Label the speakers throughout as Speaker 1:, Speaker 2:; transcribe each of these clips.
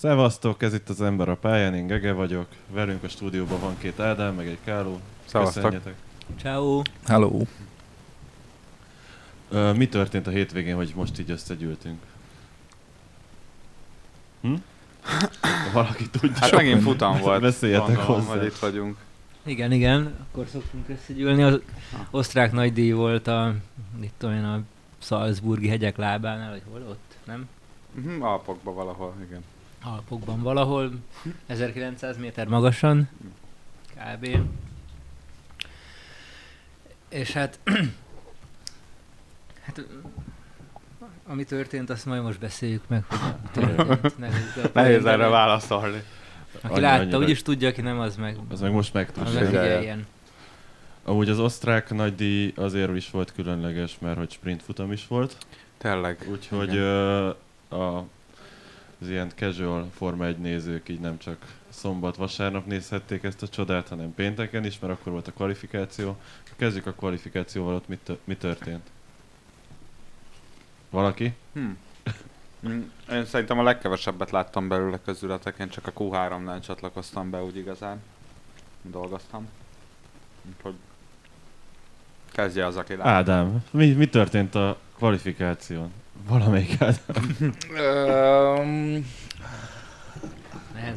Speaker 1: Szevasztok, ez itt az Ember a pályán, én Gege vagyok. Velünk a stúdióban van két Ádám, meg egy Káló.
Speaker 2: Szevasztok.
Speaker 3: Ciao.
Speaker 4: Hello.
Speaker 1: Ö, mi történt a hétvégén, hogy most így összegyűltünk? Hm? Ha valaki tudja.
Speaker 2: Hát megint futam volt.
Speaker 1: Beszéljetek
Speaker 2: Gondolom,
Speaker 1: hozzá.
Speaker 2: hogy itt vagyunk.
Speaker 3: Igen, igen, akkor szoktunk összegyűlni. Az osztrák nagydíj volt a, itt én, a Salzburgi hegyek lábánál, vagy hol ott, nem?
Speaker 2: Mhm, Alpokban valahol, igen.
Speaker 3: Alpokban valahol, 1900 méter magasan, kb. És hát, hát ami történt, azt majd most beszéljük meg, hogy történt. Ne,
Speaker 2: Nehéz erre válaszolni.
Speaker 3: Aki
Speaker 1: Annyi-
Speaker 3: látta, úgyis tudja, aki nem, az meg,
Speaker 1: Az meg most megtudja. Amúgy az osztrák nagydíj azért is volt különleges, mert hogy sprint futam is volt.
Speaker 2: Tényleg.
Speaker 1: Úgyhogy ö, a, az ilyen casual Forma 1 nézők így nem csak szombat-vasárnap nézhették ezt a csodát, hanem pénteken is, mert akkor volt a kvalifikáció. Kezdjük a kvalifikációval, ott mit, mi történt? Valaki?
Speaker 2: Hm. Mm, Én szerintem a legkevesebbet láttam belőle közületek, én csak a Q3-nál csatlakoztam be úgy igazán. Dolgoztam. Úgyhogy kezdje az, aki lát.
Speaker 1: Ádám, mi, mi történt a kvalifikáción? Valamelyik Ádám.
Speaker 4: Um.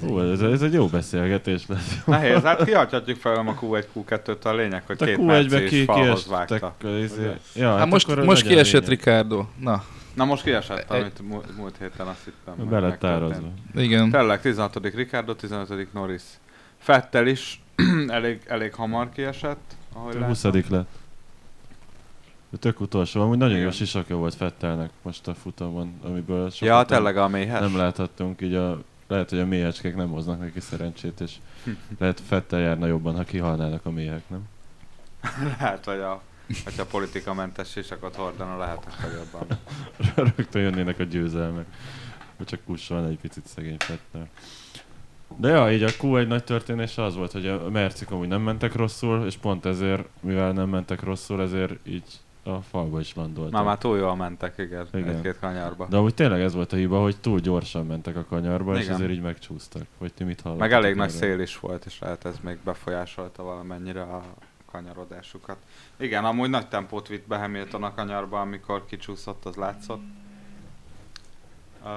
Speaker 1: Hú, ez, ez egy jó beszélgetés lesz.
Speaker 2: Nehéz, hát kiadhatjuk fel a Q1, Q2-t, a lényeg, hogy
Speaker 1: A
Speaker 2: két
Speaker 1: Q1-be
Speaker 2: Merci
Speaker 1: ki,
Speaker 2: falhoz vágta.
Speaker 1: Ja,
Speaker 4: hát most,
Speaker 1: akkor
Speaker 4: most
Speaker 1: legyen
Speaker 4: kiesett. Ricardo. Na,
Speaker 2: Na most kiesett,
Speaker 4: Egy-
Speaker 2: amit múlt, héten azt hittem. meg
Speaker 1: Be lett
Speaker 2: megtörtént.
Speaker 1: tározva.
Speaker 4: igen.
Speaker 2: Tényleg 16. Ricardo, 15. Norris. Fettel is elég, elég hamar kiesett, ahogy
Speaker 1: Ő
Speaker 2: láttam.
Speaker 1: 20 lett. Tök utolsó, amúgy nagyon jó
Speaker 2: Igen.
Speaker 1: sisakja volt Fettelnek most a futamon, amiből sokat
Speaker 2: Ja, tényleg a méhes.
Speaker 1: nem láthattunk, így a, lehet, hogy a méhecskék nem hoznak neki szerencsét, és lehet Fettel járna jobban, ha kihalnának a méhek, nem?
Speaker 2: Lehet, hogy a, hogyha politikamentes sisakot hordana, lehet, hogy jobban.
Speaker 1: Rögtön jönnének a győzelmek. Csak kussolna egy picit szegény Fettel. De ja, így a Q1 nagy történése az volt, hogy a Mercik amúgy nem mentek rosszul, és pont ezért, mivel nem mentek rosszul, ezért így a falba is landoltak.
Speaker 2: Már már túl jól mentek, igen,
Speaker 1: Igen.
Speaker 2: egy-két kanyarba.
Speaker 1: De amúgy tényleg ez volt a hiba, hogy túl gyorsan mentek a kanyarba, és
Speaker 2: Igen.
Speaker 1: ezért így megcsúsztak. Vagy ti mit hallottatok
Speaker 2: Meg elég nagy
Speaker 1: erről?
Speaker 2: szél is volt, és lehet ez még befolyásolta valamennyire a kanyarodásukat. Igen, amúgy nagy tempót vitt be Hamilton a kanyarba, amikor kicsúszott, az látszott. Uh,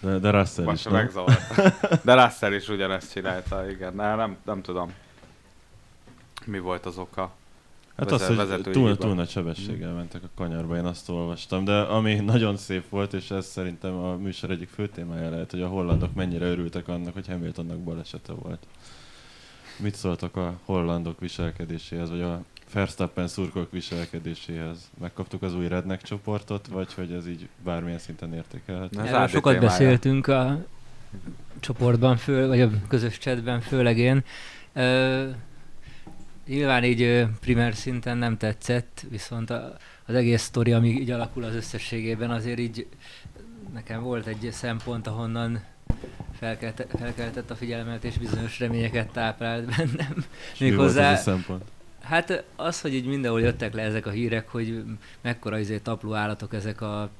Speaker 1: De, de Russell is, nem?
Speaker 2: De Russell is ugyanezt csinálta, igen. Ne, nem, nem tudom. Mi volt az oka?
Speaker 1: Hát az, hogy túl, túl nagy sebességgel mentek a kanyarba, én azt olvastam, de ami nagyon szép volt, és ez szerintem a műsor egyik fő témája lehet, hogy a hollandok mennyire örültek annak, hogy Hamiltonnak balesete volt. Mit szóltak a hollandok viselkedéséhez, vagy a Verstappen szurkolók viselkedéséhez? Megkaptuk az új Redneck csoportot, vagy hogy ez így bármilyen szinten értékelhető?
Speaker 3: Erről sokat
Speaker 2: témája.
Speaker 3: beszéltünk a csoportban, föl, vagy a közös chatben, főleg én. Ö, nyilván így primer szinten nem tetszett, viszont a, az egész sztori, ami így alakul az összességében, azért így nekem volt egy szempont, ahonnan felkelte, felkeltett a figyelmet, és bizonyos reményeket táplált bennem.
Speaker 1: És mi volt
Speaker 3: Méghozzá-
Speaker 1: ez a szempont?
Speaker 3: Hát az, hogy így mindenhol jöttek le ezek a hírek, hogy mekkora izé tapló állatok ezek a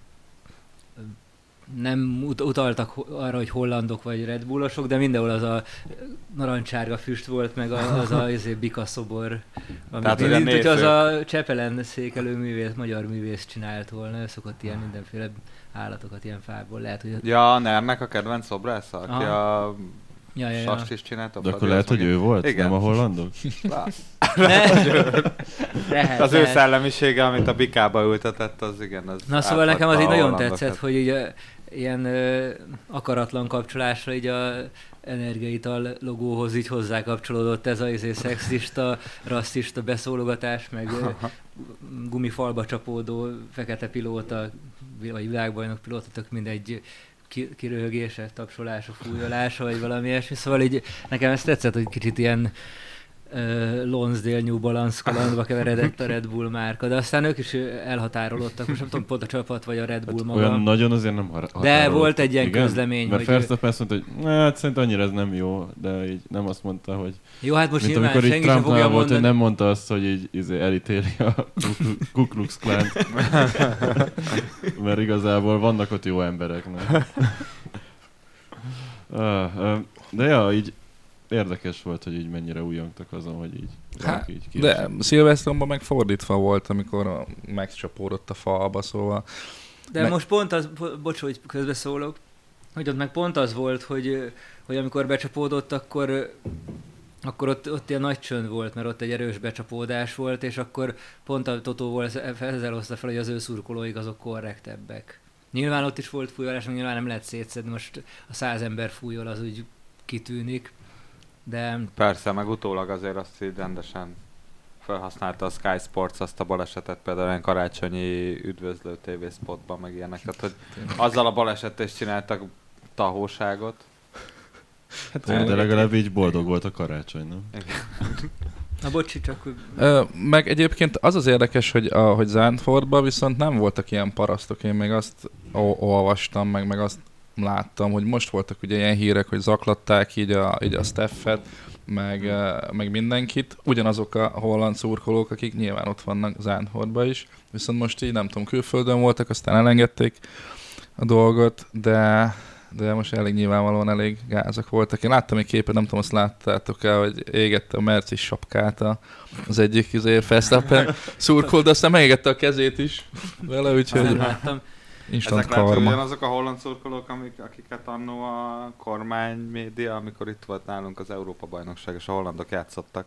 Speaker 3: nem ut- utaltak arra, hogy hollandok vagy Red Bullosok, de mindenhol az a narancsárga füst volt, meg a, az a izé, bika szobor, amit
Speaker 2: Tehát, hogy a
Speaker 3: mint, hogy az a Csepelen székelő művész, magyar művész csinált volna, ő szokott ilyen mindenféle állatokat ilyen fából, lehet, hogy...
Speaker 2: Ja, Nernek a kedvenc szobrásza, aki
Speaker 3: Aha.
Speaker 2: a
Speaker 3: Ja, ja, ja.
Speaker 2: sast is csinálta.
Speaker 1: De akkor lehet, hogy ő volt,
Speaker 2: Igen.
Speaker 1: nem a hollandok?
Speaker 3: Ne, lehet,
Speaker 2: Az ő
Speaker 3: lehet.
Speaker 2: szellemisége, amit a bikába ültetett, az igen, az
Speaker 3: Na szóval nekem az így nagyon tetszett, hogy így ilyen ö, akaratlan kapcsolásra így a energiaital logóhoz így hozzákapcsolódott ez a izé, szexista, rasszista beszólogatás, meg ö, gumifalba csapódó fekete pilóta, vagy világbajnok pilóta, tök mindegy ki- kiröhögése, tapsolása, fújolása, vagy valami ilyesmi. Szóval így nekem ez tetszett, hogy kicsit ilyen Lonsdale New Balance kalandba keveredett a Red Bull márka, de aztán ők is elhatárolódtak, most nem tudom, pont a csapat vagy a Red Bull
Speaker 1: Hát
Speaker 3: maga.
Speaker 1: olyan nagyon azért nem har-
Speaker 3: De volt egy ilyen
Speaker 1: Igen?
Speaker 3: közlemény,
Speaker 1: Mert
Speaker 3: hogy-
Speaker 1: Verstappen azt mondta, hogy hát szerintem annyira ez nem jó, de így nem azt mondta, hogy
Speaker 3: Jó, hát most
Speaker 1: Mint amikor így
Speaker 3: senki sem fogja
Speaker 1: Trumpnál volt, hogy
Speaker 3: mondani.
Speaker 1: nem mondta azt, hogy így izé, elítéli a Ku- Klux Klan. Mert igazából vannak ott jó emberek, nem? De ja, így érdekes volt, hogy így mennyire újongtak azon, hogy így,
Speaker 4: Hát,
Speaker 1: így
Speaker 4: De Szilvesztronban meg fordítva volt, amikor a- megcsapódott a falba, szóval
Speaker 3: De
Speaker 4: Meg-
Speaker 3: most pont az, bo- bocs, hogy közbeszólok, hogy ott meg pont az volt, hogy, hogy amikor becsapódott, akkor akkor ott, ott ilyen nagy csönd volt, mert ott egy erős becsapódás volt, és akkor pont a Totó volt ezzel hozta fel, hogy az ő szurkolóik azok korrektebbek. Nyilván ott is volt fújolás, nyilván nem lehet szétszedni, most a száz ember fújol, az úgy kitűnik, de
Speaker 2: Persze, meg utólag azért azt így rendesen felhasználta a Sky Sports azt a balesetet például olyan karácsonyi üdvözlő TV spotban, meg ilyenek. Tehát, hogy azzal a balesettel is csináltak tahóságot.
Speaker 4: hát,
Speaker 1: De legalább így boldog volt a karácsony, nem?
Speaker 3: na bocsi, csak
Speaker 4: Ö, meg egyébként az az érdekes, hogy, a, hogy Zandfordban viszont nem voltak ilyen parasztok, én még azt olvastam, meg, meg azt láttam, hogy most voltak ugye ilyen hírek, hogy zaklatták így a, így a Steffet, meg, ö, meg mindenkit, ugyanazok a holland szurkolók, akik nyilván ott vannak Zandfordban is, viszont most így nem tudom, külföldön voltak, aztán elengedték a dolgot, de de most elég nyilvánvalóan elég gázak voltak. Én láttam egy képet, nem tudom, azt láttátok el, hogy égette a Merci sapkát az egyik izé, Verstappen szurkol, de aztán megégette a kezét is vele,
Speaker 3: nem
Speaker 4: úgyhohogy
Speaker 3: láttam.
Speaker 4: Instant
Speaker 2: Ezek lehet, hogy
Speaker 4: karma.
Speaker 2: ugyanazok a holland szurkolók, amik, akiket annó a kormány média, amikor itt volt nálunk az Európa bajnokság, és a hollandok játszottak.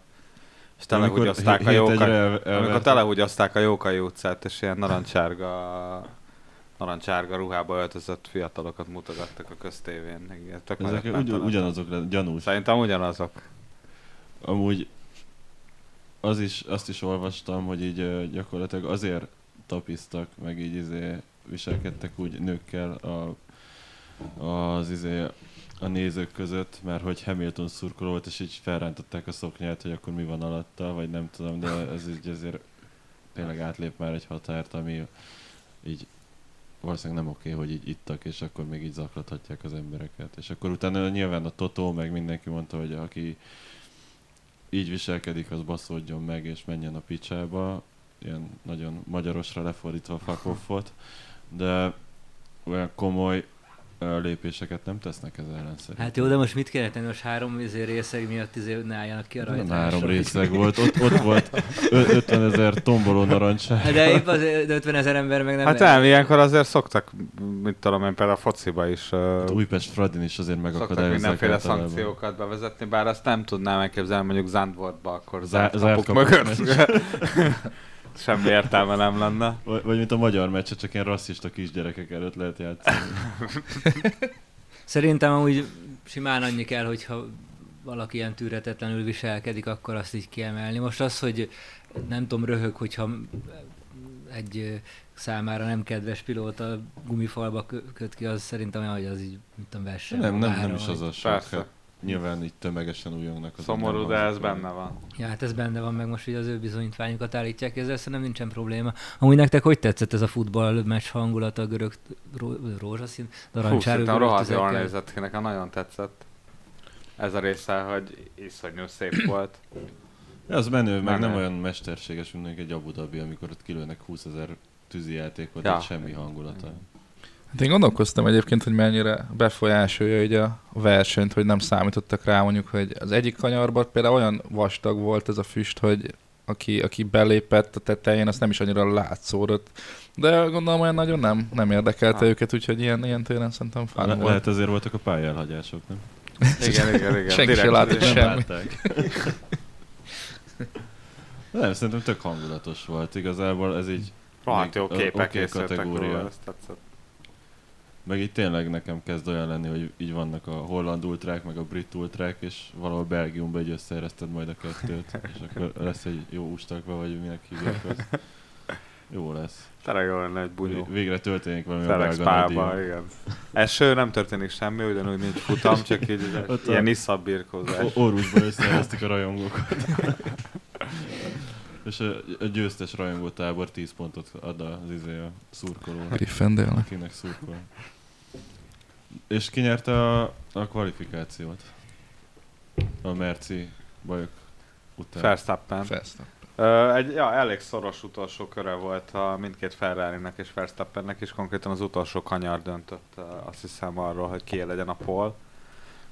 Speaker 2: És telehúgyozták a Jókai, amikor telehúgyozták a Jókai utcát, és ilyen narancsárga narancsárga ruhába öltözött fiatalokat mutogattak a köztévén. Igen, tök
Speaker 1: Ezek ugy, ugyanazok, gyanús.
Speaker 2: Szerintem ugyanazok.
Speaker 1: Amúgy az is, azt is olvastam, hogy így gyakorlatilag azért tapisztak, meg így izé viselkedtek úgy nőkkel a, az izé a nézők között, mert hogy Hamilton szurkoló volt, és így felrántották a szoknyát, hogy akkor mi van alatta, vagy nem tudom, de ez így azért tényleg átlép már egy határt, ami így valószínűleg nem oké, hogy így ittak, és akkor még így zaklathatják az embereket. És akkor utána nyilván a Totó, meg mindenki mondta, hogy aki így viselkedik, az baszódjon meg, és menjen a picsába. Ilyen nagyon magyarosra lefordítva fuck offot. De olyan komoly lépéseket nem tesznek ez ellen szerintem.
Speaker 3: Hát jó, de most mit kellene tenni? Most három izé részeg miatt izé ne álljanak ki a
Speaker 1: Nem
Speaker 3: rajtásra.
Speaker 1: három részleg volt, ott, ott volt ö- 50 ezer tomboló narancsár.
Speaker 3: Hát De épp az de 50 ezer ember meg nem...
Speaker 2: Hát nem, ilyenkor azért szoktak, mit tudom én, például a fociba is
Speaker 1: Hát Újpest Fradin is azért
Speaker 2: szoktak
Speaker 1: megakadályozzák
Speaker 2: mindenféle
Speaker 1: általában.
Speaker 2: szankciókat bevezetni, bár azt nem tudnám elképzelni, mondjuk Zandvoortba, akkor
Speaker 1: Zá-
Speaker 2: zárt kapuk
Speaker 1: kapuk
Speaker 2: mögött. Semmi értelme nem lenne.
Speaker 1: Vagy, vagy mint a magyar meccse, csak ilyen rasszista kisgyerekek előtt lehet játszani.
Speaker 3: Szerintem amúgy simán annyi kell, hogyha valaki ilyen tűretetlenül viselkedik, akkor azt így kiemelni. Most az, hogy nem tudom, röhög, hogyha egy számára nem kedves pilóta gumifalba kö- köt ki, az szerintem olyan, hogy az így, mit tudom, vessen.
Speaker 1: nem, nem, nem is az a sok. Nyilván így tömegesen újongnak. az
Speaker 2: Szomorú,
Speaker 1: nem
Speaker 2: de ez benne van.
Speaker 3: Ja, hát ez benne van, meg most így az ő bizonyítványokat állítják, ezzel szerintem nincsen probléma. Amúgy nektek hogy tetszett ez a futball meccs hangulata, a görög ró- rózsaszín,
Speaker 2: szerintem
Speaker 3: görög
Speaker 2: rohadt jól nézett ki, nekem nagyon tetszett. Ez a része, hogy iszonyú szép volt.
Speaker 1: Ja, az menő, meg nem
Speaker 2: Menő.
Speaker 1: olyan mesterséges, mint egy Abu Dhabi, amikor ott kilőnek 20 ezer tűzijátékot,
Speaker 2: Ja.
Speaker 1: ja. semmi hangulata.
Speaker 4: Hát én gondolkoztam egyébként, hogy mennyire befolyásolja így a versenyt, hogy nem számítottak rá mondjuk, hogy az egyik kanyarban például olyan vastag volt ez a füst, hogy aki, aki belépett a tetején, azt nem is annyira látszódott. De gondolom olyan nagyon nem, nem érdekelte
Speaker 2: Ah.
Speaker 4: őket, úgyhogy ilyen, ilyen téren szerintem fán
Speaker 1: Le-
Speaker 4: volt.
Speaker 1: lehet ezért voltak a pályelhagyások, nem?
Speaker 2: Igen, igen, igen.
Speaker 4: Senki se
Speaker 2: Direkt-
Speaker 4: látott
Speaker 1: Nem
Speaker 4: semmi.
Speaker 1: látták. Nem, szerintem tök hangulatos volt. Igazából ez így,
Speaker 2: Rohadt jó képek
Speaker 1: oké
Speaker 2: készültek
Speaker 1: kategória.
Speaker 2: róla, ezt tetszett.
Speaker 1: Meg így tényleg nekem kezd olyan lenni, hogy így vannak a holland ultrák, meg a brit ultrák, és valahol Belgiumban így összeereszted majd a kettőt, és akkor lesz egy jó ustakba, vagy minek hívják az. Jó lesz.
Speaker 2: Tényleg jó lenne egy bunyó.
Speaker 1: Vég- Végre történik valami a belga
Speaker 2: pálba,
Speaker 1: nagydíjon.
Speaker 2: igen. Eső, nem történik semmi, ugyanúgy nincs futam, csak így ilyen
Speaker 1: a-
Speaker 2: iszabirkózás.
Speaker 1: O- Orvusban összeeresztik a rajongókat. és a, a győztes rajongótábor 10 pontot ad az izé a szurkoló,
Speaker 4: Griffendale.
Speaker 1: akinek szurkol. És ki nyerte a, a kvalifikációt? A Merci bajok után.
Speaker 2: Verstappen.
Speaker 4: Festa.
Speaker 2: Ö, egy ja, elég szoros utolsó köre volt a mindkét ferrari és Verstappennek, és konkrétan az utolsó kanyar döntött ö, azt hiszem arról, hogy ki legyen a pol.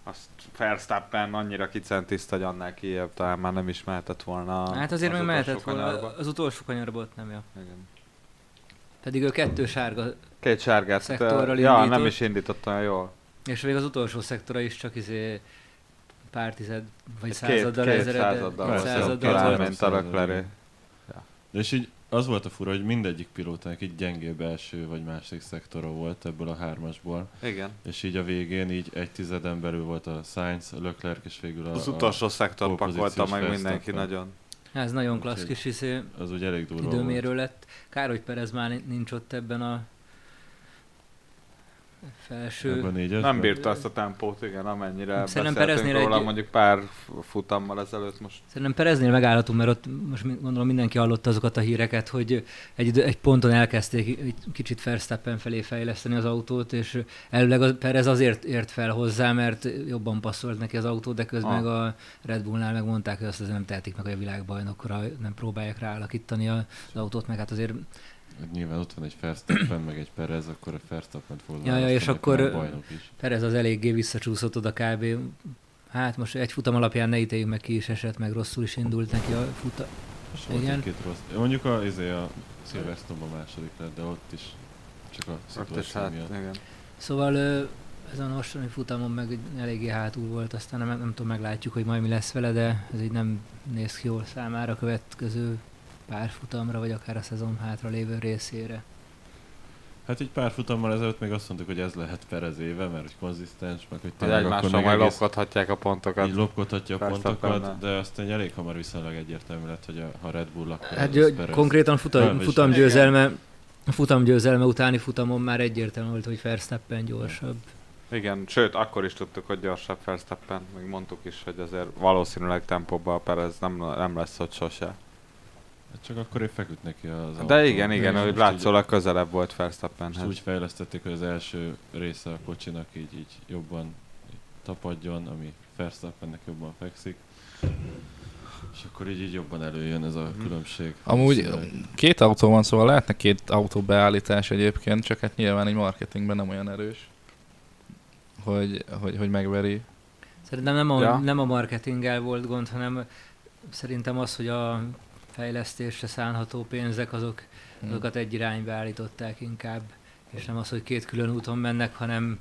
Speaker 2: Azt Verstappen annyira kicentiszta, hogy annál kijebb talán már nem is mehetett volna
Speaker 3: Hát azért
Speaker 2: az
Speaker 3: még
Speaker 2: utolsó
Speaker 3: mehetett volna,
Speaker 2: kanyarba.
Speaker 3: az utolsó kanyarba ott nem, ja.
Speaker 2: Igen.
Speaker 3: Pedig ő kettő sárga,
Speaker 2: Két sárgát.
Speaker 3: Szektorral
Speaker 2: ja,
Speaker 3: indított.
Speaker 2: nem is indított olyan jól.
Speaker 3: és még az utolsó szektora is csak izé pár tized, vagy
Speaker 2: Két,
Speaker 3: századdal
Speaker 2: két
Speaker 3: ezered,
Speaker 2: századdal,
Speaker 3: századdal
Speaker 1: két
Speaker 2: talán,
Speaker 3: volt.
Speaker 2: mint a Leclerc.
Speaker 1: De és így az volt a fura, hogy mindegyik pilótának így gyengébb első vagy második szektora volt ebből a hármasból.
Speaker 2: Igen.
Speaker 1: És így a végén így egy tizeden belül volt a Sainz, a Leclerc és végül a,
Speaker 2: Az utolsó szektor pakolta meg mindenki nagyon.
Speaker 3: Ez nagyon klassz
Speaker 1: Úgyhogy-
Speaker 3: kis izé,
Speaker 1: az úgy elég durva
Speaker 3: időmérő lett. Kár, hogy Perez már nincs ott ebben a
Speaker 1: volt.
Speaker 3: Felső...
Speaker 2: Nem bírta azt a tempót, igen, amennyire
Speaker 3: Szerintem
Speaker 2: beszéltünk róla
Speaker 3: egy-
Speaker 2: mondjuk pár futammal ezelőtt most.
Speaker 3: Szerintem Pereznél megállhatunk, mert ott most gondolom mindenki hallotta azokat a híreket, hogy egy, idő- egy ponton elkezdték egy kicsit Verstappen felé fejleszteni az autót, és előleg a Perez azért ért fel hozzá, mert jobban passzolt neki az autó, de közben
Speaker 2: Ah.
Speaker 3: meg a Red Bullnál megmondták, hogy azt azért nem tehetik meg, hogy a világbajnokra nem próbálják ráalakítani a- az autót, meg hát azért
Speaker 1: Nyilván ott van egy Verstappen, meg egy Perez, akkor a Verstappen fog
Speaker 3: Ja, ja, és akkor-. Perez az eléggé visszacsúszott oda kb. Hát most egy futam alapján ne ítéljük meg ki is esett, meg rosszul is indult neki a futam.
Speaker 1: Most volt
Speaker 3: Igen.
Speaker 1: egy-két rossz. Mondjuk a, izé a silverstone a második lett, de ott is csak a szituáció
Speaker 2: hát,
Speaker 1: miatt.
Speaker 2: igen.
Speaker 3: Szóval ezen a mostani futamon meg eléggé hátul volt, aztán nem, nem tudom, meglátjuk, hogy majd mi lesz vele, de ez így nem néz ki jól számára a következő pár futamra, vagy akár a szezon hátra lévő részére.
Speaker 1: Hát egy pár futammal ezelőtt még azt mondtuk, hogy ez lehet Perez éve, mert hogy konzisztens, meg hogy tényleg
Speaker 2: egymással
Speaker 1: akkor
Speaker 2: majd
Speaker 1: egész
Speaker 2: lopkodhatják a pontokat.
Speaker 1: így lopkodhatja a pontokat, de aztán egy elég hamar viszonylag egyértelmű lett, hogy a, ha Red Bull, akkor
Speaker 3: Hát
Speaker 1: Perez.
Speaker 3: konkrétan futam,
Speaker 1: vagyis-
Speaker 3: futamgyőzelme, a futamgyőzelme utáni futamon már egyértelmű volt, hogy Verstappen gyorsabb.
Speaker 2: Igen, sőt, akkor is tudtuk, hogy gyorsabb Verstappen, meg mondtuk is, hogy azért valószínűleg tempóban a Perez nem, nem lesz ott sose.
Speaker 1: Hát csak akkor ő feküdt neki az
Speaker 2: De
Speaker 1: autó.
Speaker 2: igen, igen, hogy látszólag közelebb volt Verstappenhez.
Speaker 1: úgy fejlesztették, hogy az első része a kocsinak így, így jobban így tapadjon, ami Verstappennek jobban fekszik. És akkor így, így jobban előjön ez a
Speaker 2: Mhm.
Speaker 1: különbség.
Speaker 4: Amúgy
Speaker 1: Valószínűleg.
Speaker 4: két autó van, szóval lehetne két autó beállítás egyébként, csak hát nyilván egy marketingben nem olyan erős, hogy, hogy, hogy megveri.
Speaker 3: Szerintem nem a,
Speaker 2: Ja.
Speaker 3: nem a marketinggel volt gond, hanem szerintem az, hogy a fejlesztésre szánható pénzek, azok,
Speaker 4: Hm.
Speaker 3: azokat egy irányba állították inkább, és nem az, hogy két külön úton mennek, hanem,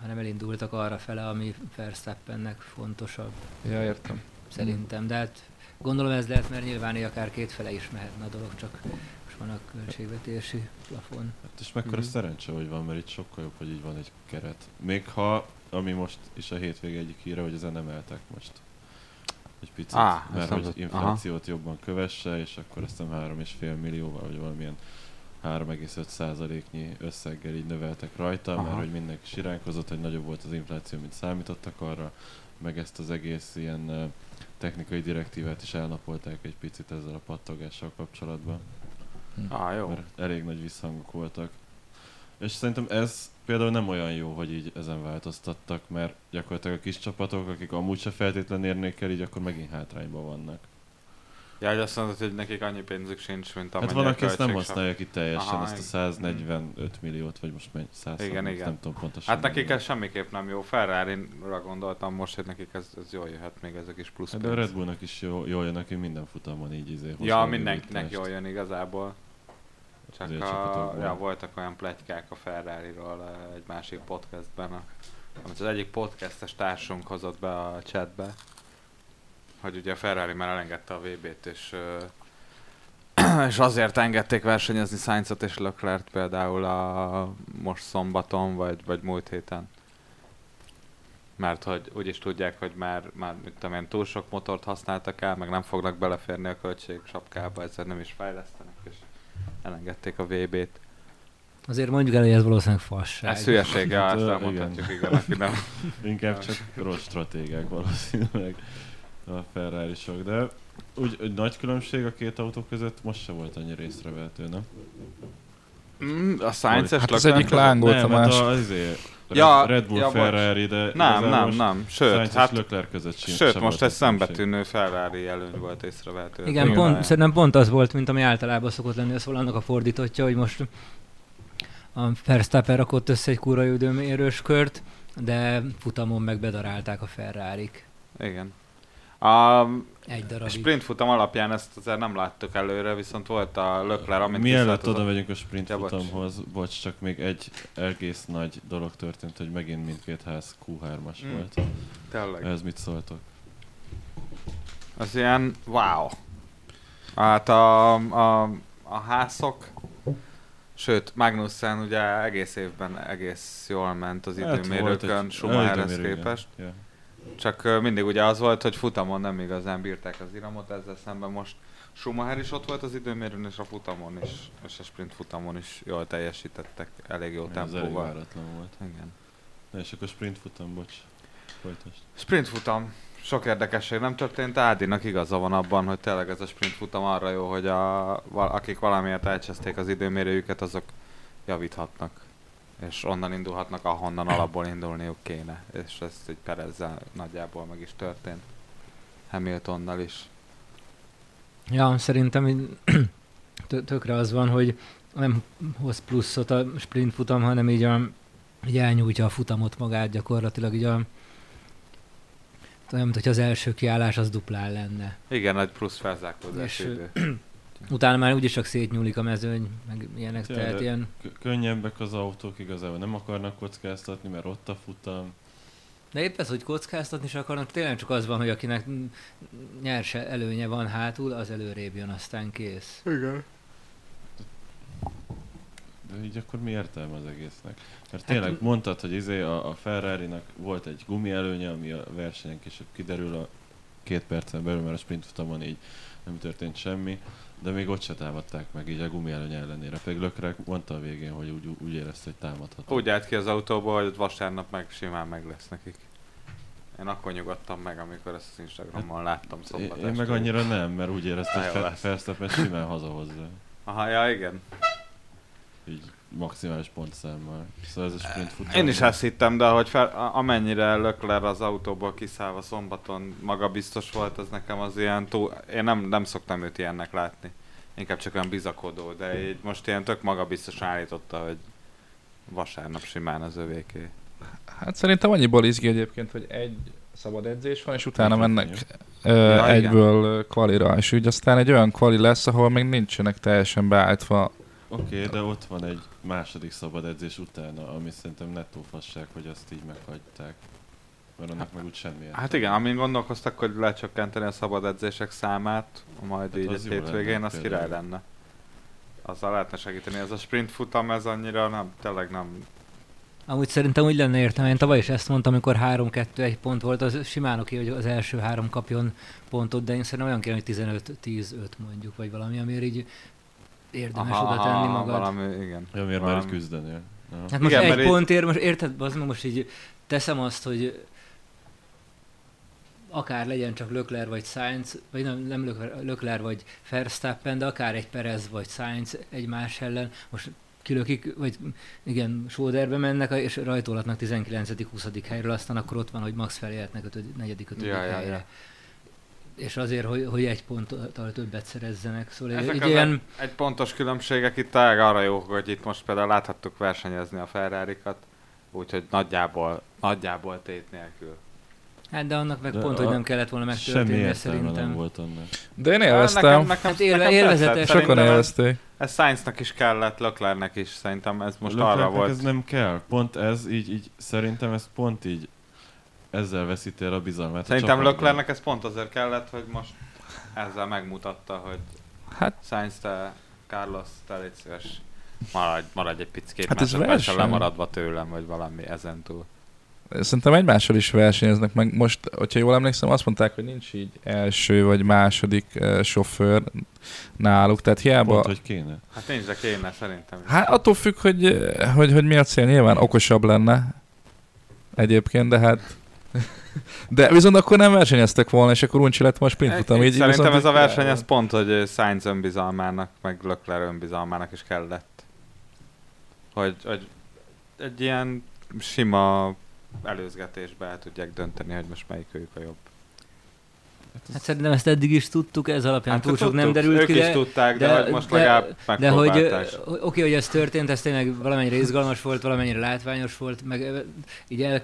Speaker 3: hanem elindultak arra fele, ami Verstappennek fontosabb,
Speaker 4: Ja, értem.
Speaker 3: szerintem. De hát gondolom ez lehet, mert nyilván akár két fele is mehetne a dolog, csak most van a költségvetési plafon.
Speaker 1: Hát és mekkora
Speaker 2: Mhm.
Speaker 1: szerencse, hogy van, mert itt sokkal jobb, hogy így van egy keret. Még ha, ami most is a hétvége egyik híre, hogy ezen emeltek most egy picit,
Speaker 2: Á, ezt
Speaker 1: mert hogy
Speaker 2: tudtam.
Speaker 1: inflációt jobban kövesse, és akkor aztán 3,5 millióval, vagy valamilyen 3,5%-nyi összeggel így növeltek rajta,
Speaker 2: Aha.
Speaker 1: mert hogy mindenki siránkozott, hogy nagyobb volt az infláció, mint számítottak arra, meg ezt az egész ilyen technikai direktívát is elnapolták egy picit ezzel a pattogással kapcsolatban
Speaker 2: Ah, jó.
Speaker 1: mert elég nagy visszhangok voltak. És szerintem ez például nem olyan jó, hogy így ezen változtattak, mert gyakorlatilag a kis csapatok, akik amúgy se feltétlenül érnék el, így akkor megint hátrányban vannak.
Speaker 2: Ja, hogy azt mondod, hogy nekik annyi pénzük sincs, mint amennyi
Speaker 1: hát van, aki ezt nem használja ki teljesen,
Speaker 2: Aha,
Speaker 1: azt a
Speaker 2: igen.
Speaker 1: 145 milliót, vagy most mennyi, 100
Speaker 2: Igen, igen.
Speaker 1: nem tudom pontosan.
Speaker 2: Hát nekik ez semmiképp nem jó. Ferrari-ra gondoltam most, hogy nekik ez, ez jól jöhet még ez a kis plusz
Speaker 1: Hát de a
Speaker 2: pénz.
Speaker 1: Red Bullnak is jó, jól jön, aki minden futamon így izé
Speaker 2: Ja, mindenkinek jól jön igazából. Csak a,
Speaker 1: csapatokból.
Speaker 2: ja, voltak olyan pletykák a Ferrari-ról eh, egy másik podcastben, a, amit az egyik podcastes társunk hozott be a chatbe, hogy ugye a Ferrari már elengedte a VB-t, és, ö, és azért engedték versenyezni Sainzot és Leclerc például a most szombaton, vagy, vagy múlt héten. Mert hogy úgy is tudják, hogy már, már mit tudom én, túl sok motort használtak el, meg nem fognak beleférni a költség sapkába, ezzel nem is fejlesztenek, elengedték a VB-t.
Speaker 3: Azért mondjuk el, hogy ez valószínűleg fasság.
Speaker 2: Ez hülyeség, ja,
Speaker 1: Hát,
Speaker 2: ezt
Speaker 1: ö,
Speaker 2: elmondhatjuk, igen, aki nem.
Speaker 1: Inkább csak rossz stratégák valószínűleg a ferrari -sok. de úgy, egy nagy különbség a két autó között most se volt annyira észrevehető, nem?
Speaker 2: Mm, a és
Speaker 4: Hát az egyik lángolt, a
Speaker 1: nem, hát
Speaker 4: másik.
Speaker 2: Ja,
Speaker 1: Red, Bull,
Speaker 2: ja.
Speaker 1: Ferrari, de
Speaker 2: Nem, nem, nem. Sőt,
Speaker 1: Sainz
Speaker 2: hát
Speaker 1: Leclerc között sin-
Speaker 2: Sőt,
Speaker 1: sem
Speaker 2: most egy szembetűnő Ferrari előny volt észrevehető.
Speaker 3: Igen,
Speaker 4: Igen.
Speaker 3: pont, szerintem pont az volt, mint ami általában szokott lenni, ez annak a fordítottja, hogy most a Verstappen rakott össze egy kurva időmérős kört, de futamon meg bedarálták a Ferrarik.
Speaker 2: Igen. A
Speaker 3: Egy darabig.
Speaker 2: sprint futam alapján ezt azért nem láttuk előre, viszont volt a Lökler, amit
Speaker 1: Mielőtt oda megyünk a sprint
Speaker 2: Ja, bocs.
Speaker 1: futamhoz, bocs, csak még egy egész nagy dolog történt, hogy megint mindkét ház Q3-as
Speaker 2: Mm.
Speaker 1: volt.
Speaker 2: Tényleg.
Speaker 1: Ez mit szóltok?
Speaker 2: Az ilyen, wow. Hát a, a, a házok, sőt, Magnussen ugye egész évben egész jól ment az
Speaker 1: Hát
Speaker 2: időmérőkön,
Speaker 1: egy-
Speaker 2: Schumacherhez képest.
Speaker 1: Ja.
Speaker 2: Csak mindig ugye az volt, hogy futamon nem igazán bírták az iramot, ezzel szemben most Schumacher is ott volt az időmérőn, és a futamon is, és a sprint futamon is jól teljesítettek, elég jó
Speaker 1: Ez elég
Speaker 2: tempóval.
Speaker 1: váratlan volt.
Speaker 2: Igen.
Speaker 1: Na és akkor sprint futam, bocs. Folytasd.
Speaker 2: Sprint futam. Sok érdekesség nem történt, Ádinak igaza van abban, hogy tényleg ez a sprint futam arra jó, hogy a, akik valamiért elcseszték az időmérőjüket, azok javíthatnak. És onnan indulhatnak, ahonnan alapból indulniuk kéne. És ez egy Perezzel nagyjából meg is történt. Hamiltonnal is.
Speaker 3: Ja, szerintem így tö- tökre az van, hogy nem hoz pluszot a sprint futam, hanem így, a, így elnyújtja a futamot magát gyakorlatilag, így a olyan, mint hogy az első kiállás az duplán lenne.
Speaker 2: Igen, egy plusz felzárkózás idő.
Speaker 3: Utána már úgyis csak szétnyúlik a mezőny, meg ilyenek,
Speaker 1: Tényleg.
Speaker 3: tehát ilyen
Speaker 1: K- könnyebbek az autók, igazából nem akarnak kockáztatni, mert ott a futam.
Speaker 3: De épp ez, hogy kockáztatni is akarnak, tényleg csak az van, hogy akinek nyers előnye van hátul, az előrébb jön, aztán kész.
Speaker 2: Igen.
Speaker 1: De így akkor mi értelme az egésznek?
Speaker 3: Hát
Speaker 1: Mert tényleg mondtad, hogy izé a, a Ferrari-nak volt egy gumi előnye, ami a versenyen később kiderül a két percen belül, mert a sprint futamon így nem történt semmi, de még ott se támadták meg így a gumi előny ellenére. Pedig Leclerc mondta a végén, hogy úgy, úgy érezte, hogy támadható.
Speaker 2: Úgy állt ki az autóból, hogy vasárnap meg simán meg lesz nekik. Én akkor nyugodtam meg, amikor ezt az Instagramon láttam
Speaker 1: Én,
Speaker 2: szombat
Speaker 1: én meg
Speaker 2: este.
Speaker 1: annyira nem, mert úgy érezte, hogy Fe-
Speaker 2: lesz.
Speaker 1: Verstappen simán hazahozza.
Speaker 2: Aha, ja, igen.
Speaker 1: Így maximális pontszámmal. Szóval ez a sprint futam.
Speaker 2: Én is ezt hittem, de hogy fel, amennyire Lökler az autóból kiszállva szombaton maga biztos volt, az nekem az ilyen túl... Én nem, nem szoktam őt ilyennek látni. Inkább csak olyan bizakodó, de így most ilyen tök magabiztosan állította, hogy vasárnap simán az övéké.
Speaker 4: Hát szerintem annyiból izgi egyébként, hogy egy szabad edzés van, és utána
Speaker 1: Egy
Speaker 4: mennek ö,
Speaker 2: Ja, igen.
Speaker 4: egyből ö, kvalira, és úgy aztán egy olyan kvali lesz, ahol még nincsenek teljesen beállítva.
Speaker 1: Oké, okay, de ott van egy második szabad edzés utána, ami szerintem nettó fasság, hogy azt így meghagyták. Mert annak meg úgy semmi
Speaker 2: Hát igen, amin gondolkoztak, hogy lecsökkenteni a szabad edzések számát, majd
Speaker 1: Hát
Speaker 2: így
Speaker 1: az
Speaker 2: egy hétvégén, az király lenne. Azzal lehetne segíteni. Ez a sprint futam, ez annyira nem, tényleg nem.
Speaker 3: Amúgy szerintem úgy lenne értelme, én tavaly is ezt mondtam, amikor 3-2-1 pont volt, az simán oké, hogy az első három kapjon pontot, de én szerintem olyan kéne, hogy 15-10-5 mondjuk, vagy valami, amiért így érdemes oda tenni magad.
Speaker 2: valami, igen.
Speaker 1: Ja, miért már
Speaker 2: Valami-
Speaker 1: így küzdenél? Ja.
Speaker 3: Hát most
Speaker 2: Igen,
Speaker 3: egy pontért, most érted, az most így teszem azt, hogy akár legyen csak Lökler vagy Sainz, vagy nem, nem Lökler, Lökler vagy Verstappen, de akár egy Perez vagy Sainz egymás ellen, most kilökik, vagy igen, sóderbe mennek, és rajtolatnak 19.-20. helyről, aztán akkor ott van, hogy Max felélhetnek 5. 4. 5.
Speaker 2: Ja, ja,
Speaker 3: helyre.
Speaker 2: ja.
Speaker 3: És azért, hogy, hogy egy ponttal többet szerezzenek. Szóval
Speaker 2: Ezek
Speaker 3: egy
Speaker 2: az
Speaker 3: ilyen,
Speaker 2: egy pontos különbségek itt arra jók, hogy itt most például láthattuk versenyezni a Ferrari-kat, úgyhogy nagyjából, nagyjából tét nélkül.
Speaker 3: Hát de annak meg
Speaker 1: De
Speaker 3: pont,
Speaker 1: a-
Speaker 3: hogy nem kellett volna
Speaker 1: Semmi
Speaker 3: megtörténnie
Speaker 1: értelme nem
Speaker 3: szerintem.
Speaker 1: volt annak.
Speaker 4: De én
Speaker 2: Nekem,
Speaker 4: élveztem,
Speaker 2: nekem,
Speaker 3: Hát élve-
Speaker 2: nekem
Speaker 3: élvezetes.
Speaker 4: sokan
Speaker 2: Szerintem ez,
Speaker 4: élvezték.
Speaker 2: ez Sainznak is kellett, Leclernek is, szerintem ez most
Speaker 1: Leclercnek
Speaker 2: arra volt.
Speaker 1: ez nem kell. Pont ez így, így szerintem ez pont így ezzel veszíti el a bizalmát. a
Speaker 2: Szerintem
Speaker 1: csapatban.
Speaker 2: Leclernek ez pont azért kellett, hogy most ezzel megmutatta, hogy
Speaker 4: Hát
Speaker 2: Sainz, te, Carlos, te légy szíves, maradj, maradj egy picit
Speaker 4: Hát verseny.
Speaker 2: lemaradva tőlem, vagy valami ezen túl.
Speaker 4: Szerintem egymással is versenyeznek, meg most, hogyha jól emlékszem, azt mondták, hogy nincs így első vagy második uh, sofőr náluk, tehát hiába...
Speaker 1: Pont, hogy kéne.
Speaker 2: Hát nincs, de kéne szerintem.
Speaker 4: Hát attól függ, hogy, eh, hogy, hogy mi a cél, nyilván okosabb lenne egyébként, de hát... De viszont akkor nem versenyeztek volna, és akkor uncsi lett most sprint futam. Így,
Speaker 2: Szerintem
Speaker 4: viszont
Speaker 2: ez a verseny, ez pont, hogy Sainz önbizalmának, meg Leclerc önbizalmának is kellett. Hogy, hogy egy ilyen sima előzgetésbe el tudják dönteni, hogy most melyik őjük a jobb.
Speaker 3: Hát szerintem ezt eddig is tudtuk, ez alapján
Speaker 2: Hát
Speaker 3: túl sok nem derült
Speaker 2: ők
Speaker 3: ki,
Speaker 2: is
Speaker 3: de,
Speaker 2: tudták, de,
Speaker 3: de-
Speaker 2: hogy most
Speaker 3: de-
Speaker 2: legalább
Speaker 3: de hogy oké, hogy ez történt, ez tényleg valamennyire izgalmas volt, valamennyire látványos volt, meg így el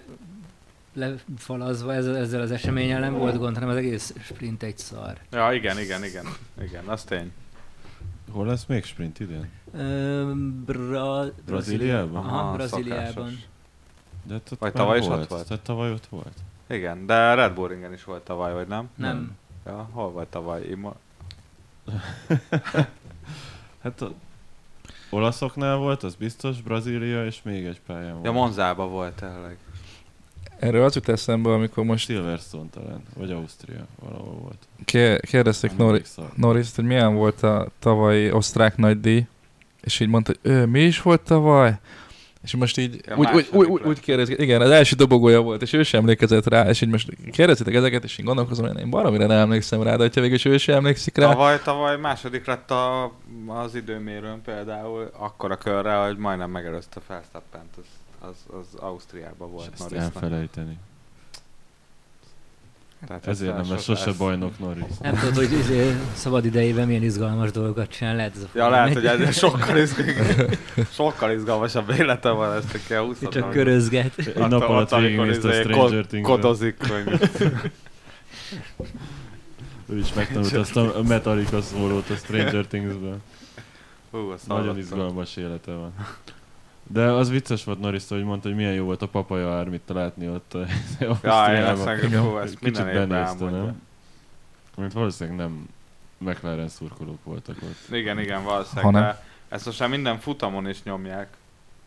Speaker 3: lefalazva ezzel, ezzel az eseménnyel nem volt gond, hanem az egész sprint egy szar.
Speaker 2: Ja, igen, igen, igen. Igen, az tény.
Speaker 1: Hol lesz még sprint idén?
Speaker 3: Ö, Bra...
Speaker 1: Brazíliában?
Speaker 3: Aha,
Speaker 2: Aha,
Speaker 3: Brazíliában.
Speaker 2: szokásos.
Speaker 1: De ott
Speaker 2: Vagy tavaly is ott
Speaker 1: volt.
Speaker 2: volt?
Speaker 1: Tehát tavaly ott volt.
Speaker 2: Igen, de Red Bull Ringen is volt tavaly, vagy nem?
Speaker 3: Nem.
Speaker 2: Ja, hol volt tavaly? Imo...
Speaker 1: Hát a olaszoknál volt, az biztos, Brazília és még egy pályán volt.
Speaker 2: Ja, Monzába volt tényleg.
Speaker 4: Erről az jut eszembe, amikor most
Speaker 1: Silverstone talán, vagy Ausztria, valahol volt.
Speaker 4: ké- kérdezték Nori-. Norris, hogy milyen volt a tavalyi osztrák nagydíj, és így mondta, hogy ő, mi is volt tavaly? És most így
Speaker 2: Ja,
Speaker 4: úgy, úgy, úgy, úgy, úgy kérdezik, igen, az első dobogója volt, és ő sem emlékezett rá, és így most kérdezitek ezeket, és így gondolkozom, hogy én baromira nem emlékszem rá, de hogyha végül is ő sem emlékszik rá,
Speaker 2: Tavaly, tavaly második lett a, az időmérőn például, akkor a körre, hogy majdnem megelőzte Felsztappent, az, az, az Ausztriában
Speaker 1: És
Speaker 2: volt
Speaker 1: ezt
Speaker 2: Norrisnak.
Speaker 1: elfelejteni.
Speaker 2: Tehát
Speaker 1: Ezért nem lesz
Speaker 2: sose-
Speaker 1: bajnok Norris.
Speaker 3: Nem tudod, hogy izé, szabad idejében milyen izgalmas dolgokat csinál, lehet ez a
Speaker 2: Ja, lehet, hogy ez sokkal, sokkal izgalmasabb élete van, ezt csak kell
Speaker 3: Csak
Speaker 2: úszatlan.
Speaker 3: körözget.
Speaker 1: Egy nap alatt végignézte a
Speaker 2: izé
Speaker 1: Stranger things
Speaker 2: Kodozik, hogy
Speaker 1: Ő is megtanult azt a Metallica szólót a Stranger Things-ben. Nagyon izgalmas élete van. De az vicces volt norris hogy mondta, hogy milyen jó volt a papaja ármit látni ott Ausztriában. Kicsit benézte, nem? Mert valószínűleg nem McLaren szurkolók voltak ott.
Speaker 2: Igen, igen, valószínűleg,
Speaker 4: Ha nem.
Speaker 2: de ezt most már minden futamon is nyomják.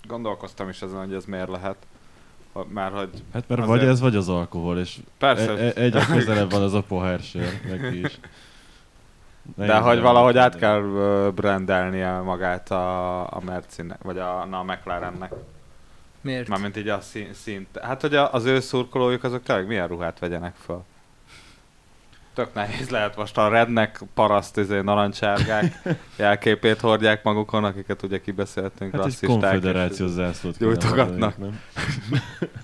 Speaker 2: Gondolkoztam is ezen, hogy ez miért lehet. Már hogy
Speaker 1: Hát mert
Speaker 2: Azért-
Speaker 1: vagy ez, vagy az alkohol, és
Speaker 2: persze,
Speaker 1: e- e- egyre közelebb van az a pohársör neki is.
Speaker 2: De
Speaker 1: Nehéz
Speaker 2: hogy valahogy át kell brandelnie magát a, a Mercinek, vagy a, na, a McLarennek.
Speaker 3: Miért?
Speaker 2: Mármint így a szín, szint. Hát, hogy a, az ő szurkolójuk azok tényleg milyen ruhát vegyenek fel. Tök nehéz lehet most a rednek paraszt izé, narancsárgák jelképét hordják magukon, akiket ugye kibeszéltünk,
Speaker 1: Hát egy
Speaker 2: rasszisták.
Speaker 1: konfederációs zászlót
Speaker 2: gyújtogatnak.
Speaker 1: nem?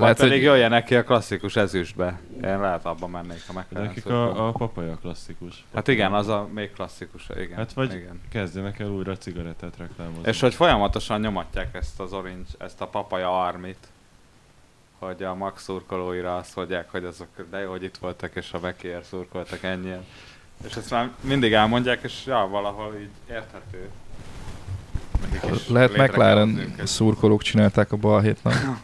Speaker 4: Lehet,
Speaker 2: pedig
Speaker 4: hogy-
Speaker 2: jöjjenek ki a klasszikus ezüstbe. Én lehet abban mennék a
Speaker 1: De
Speaker 2: McLaren
Speaker 1: Nekik a, a papaja klasszikus.
Speaker 2: Hát igen, az a még klasszikus, igen.
Speaker 1: Hát vagy-
Speaker 2: igen.
Speaker 1: Kezdjenek el újra cigarettát reklámozni.
Speaker 2: És hogy folyamatosan nyomatják ezt az orange, ezt a papaja armit, hogy a Max szurkolóira azt mondják, hogy azok de jó, hogy itt voltak, és a Bekier szurkoltak ennyien. És ezt már mindig elmondják, és ja, valahol így érthető.
Speaker 4: Lehet McLaren szurkolók csinálták a balhét, nem?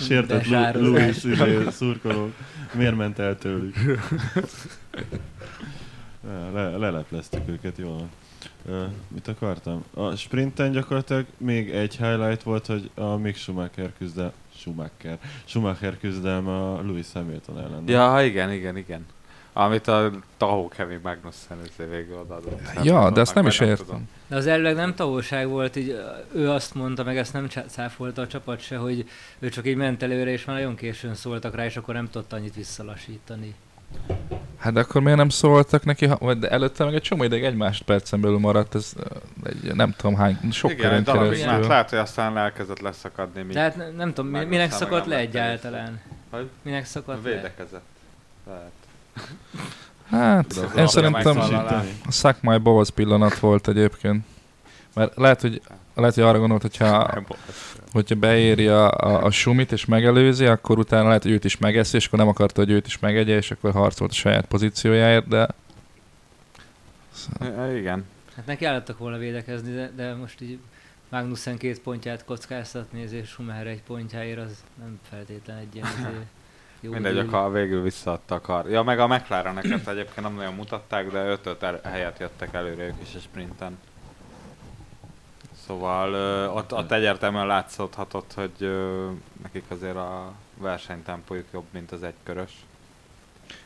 Speaker 1: Sértett Lu-
Speaker 3: Besározás.
Speaker 1: Louis izé, szurkolók. Miért ment el tőlük? Le, lelepleztük őket, jól van. Uh, mit akartam? A sprinten gyakorlatilag még egy highlight volt, hogy a Mick Schumacher küzdel... Schumacher. Schumacher küzdelme a Lewis Hamilton ellen.
Speaker 2: Ja, igen, igen, igen. Amit a Tahó Kevin Magnussen végül odaadott.
Speaker 4: Ja, de ezt nem is
Speaker 2: tudom.
Speaker 4: értem.
Speaker 3: De az elvileg nem tagolság volt, így ő azt mondta, meg ezt nem cáfolta a csapat se, hogy ő csak így ment előre, és már nagyon későn szóltak rá, és akkor nem tudta annyit visszalassítani.
Speaker 4: Hát de akkor miért nem szóltak neki, ha, de előtte meg egy csomó ideig egy másodpercen belül maradt, ez egy, nem tudom hány, sok
Speaker 2: Igen,
Speaker 4: körön keresztül.
Speaker 2: már lehet, hogy aztán elkezdett leszakadni. Mi
Speaker 3: De hát ne- nem tudom, minek szakadt le
Speaker 2: nem
Speaker 3: egyáltalán?
Speaker 2: Hogy?
Speaker 3: Minek szakadt le?
Speaker 2: védekezett. Lehet.
Speaker 4: Hát,
Speaker 2: De
Speaker 4: én szerintem a suck my balls pillanat volt egyébként. Mert lehet, hogy, lehet, hogy arra gondolt, hogyha, hogyha beéri a, a, a sumit és megelőzi, akkor utána lehet, hogy őt is megeszi, és akkor nem akarta, hogy őt is megegye, és akkor harcolt a saját pozíciójáért, de
Speaker 2: Ja, Igen.
Speaker 3: Hát neki állottak volna védekezni, de, de most így Magnussen két pontját kockáztatni, és Schumacher egy pontjáért az nem feltétlen egy ilyen izé jó
Speaker 2: Mindegy,
Speaker 3: deal.
Speaker 2: akkor végül visszaadta a kar. Ja, meg a McLareneket egyébként nem nagyon mutatták, de 5-5 el- helyet jöttek előre ők is a sprinten. Szóval ö, ott, ott egyértelműen látszódhatott, hogy ö, nekik azért a versenytempójuk jobb, mint az egykörös.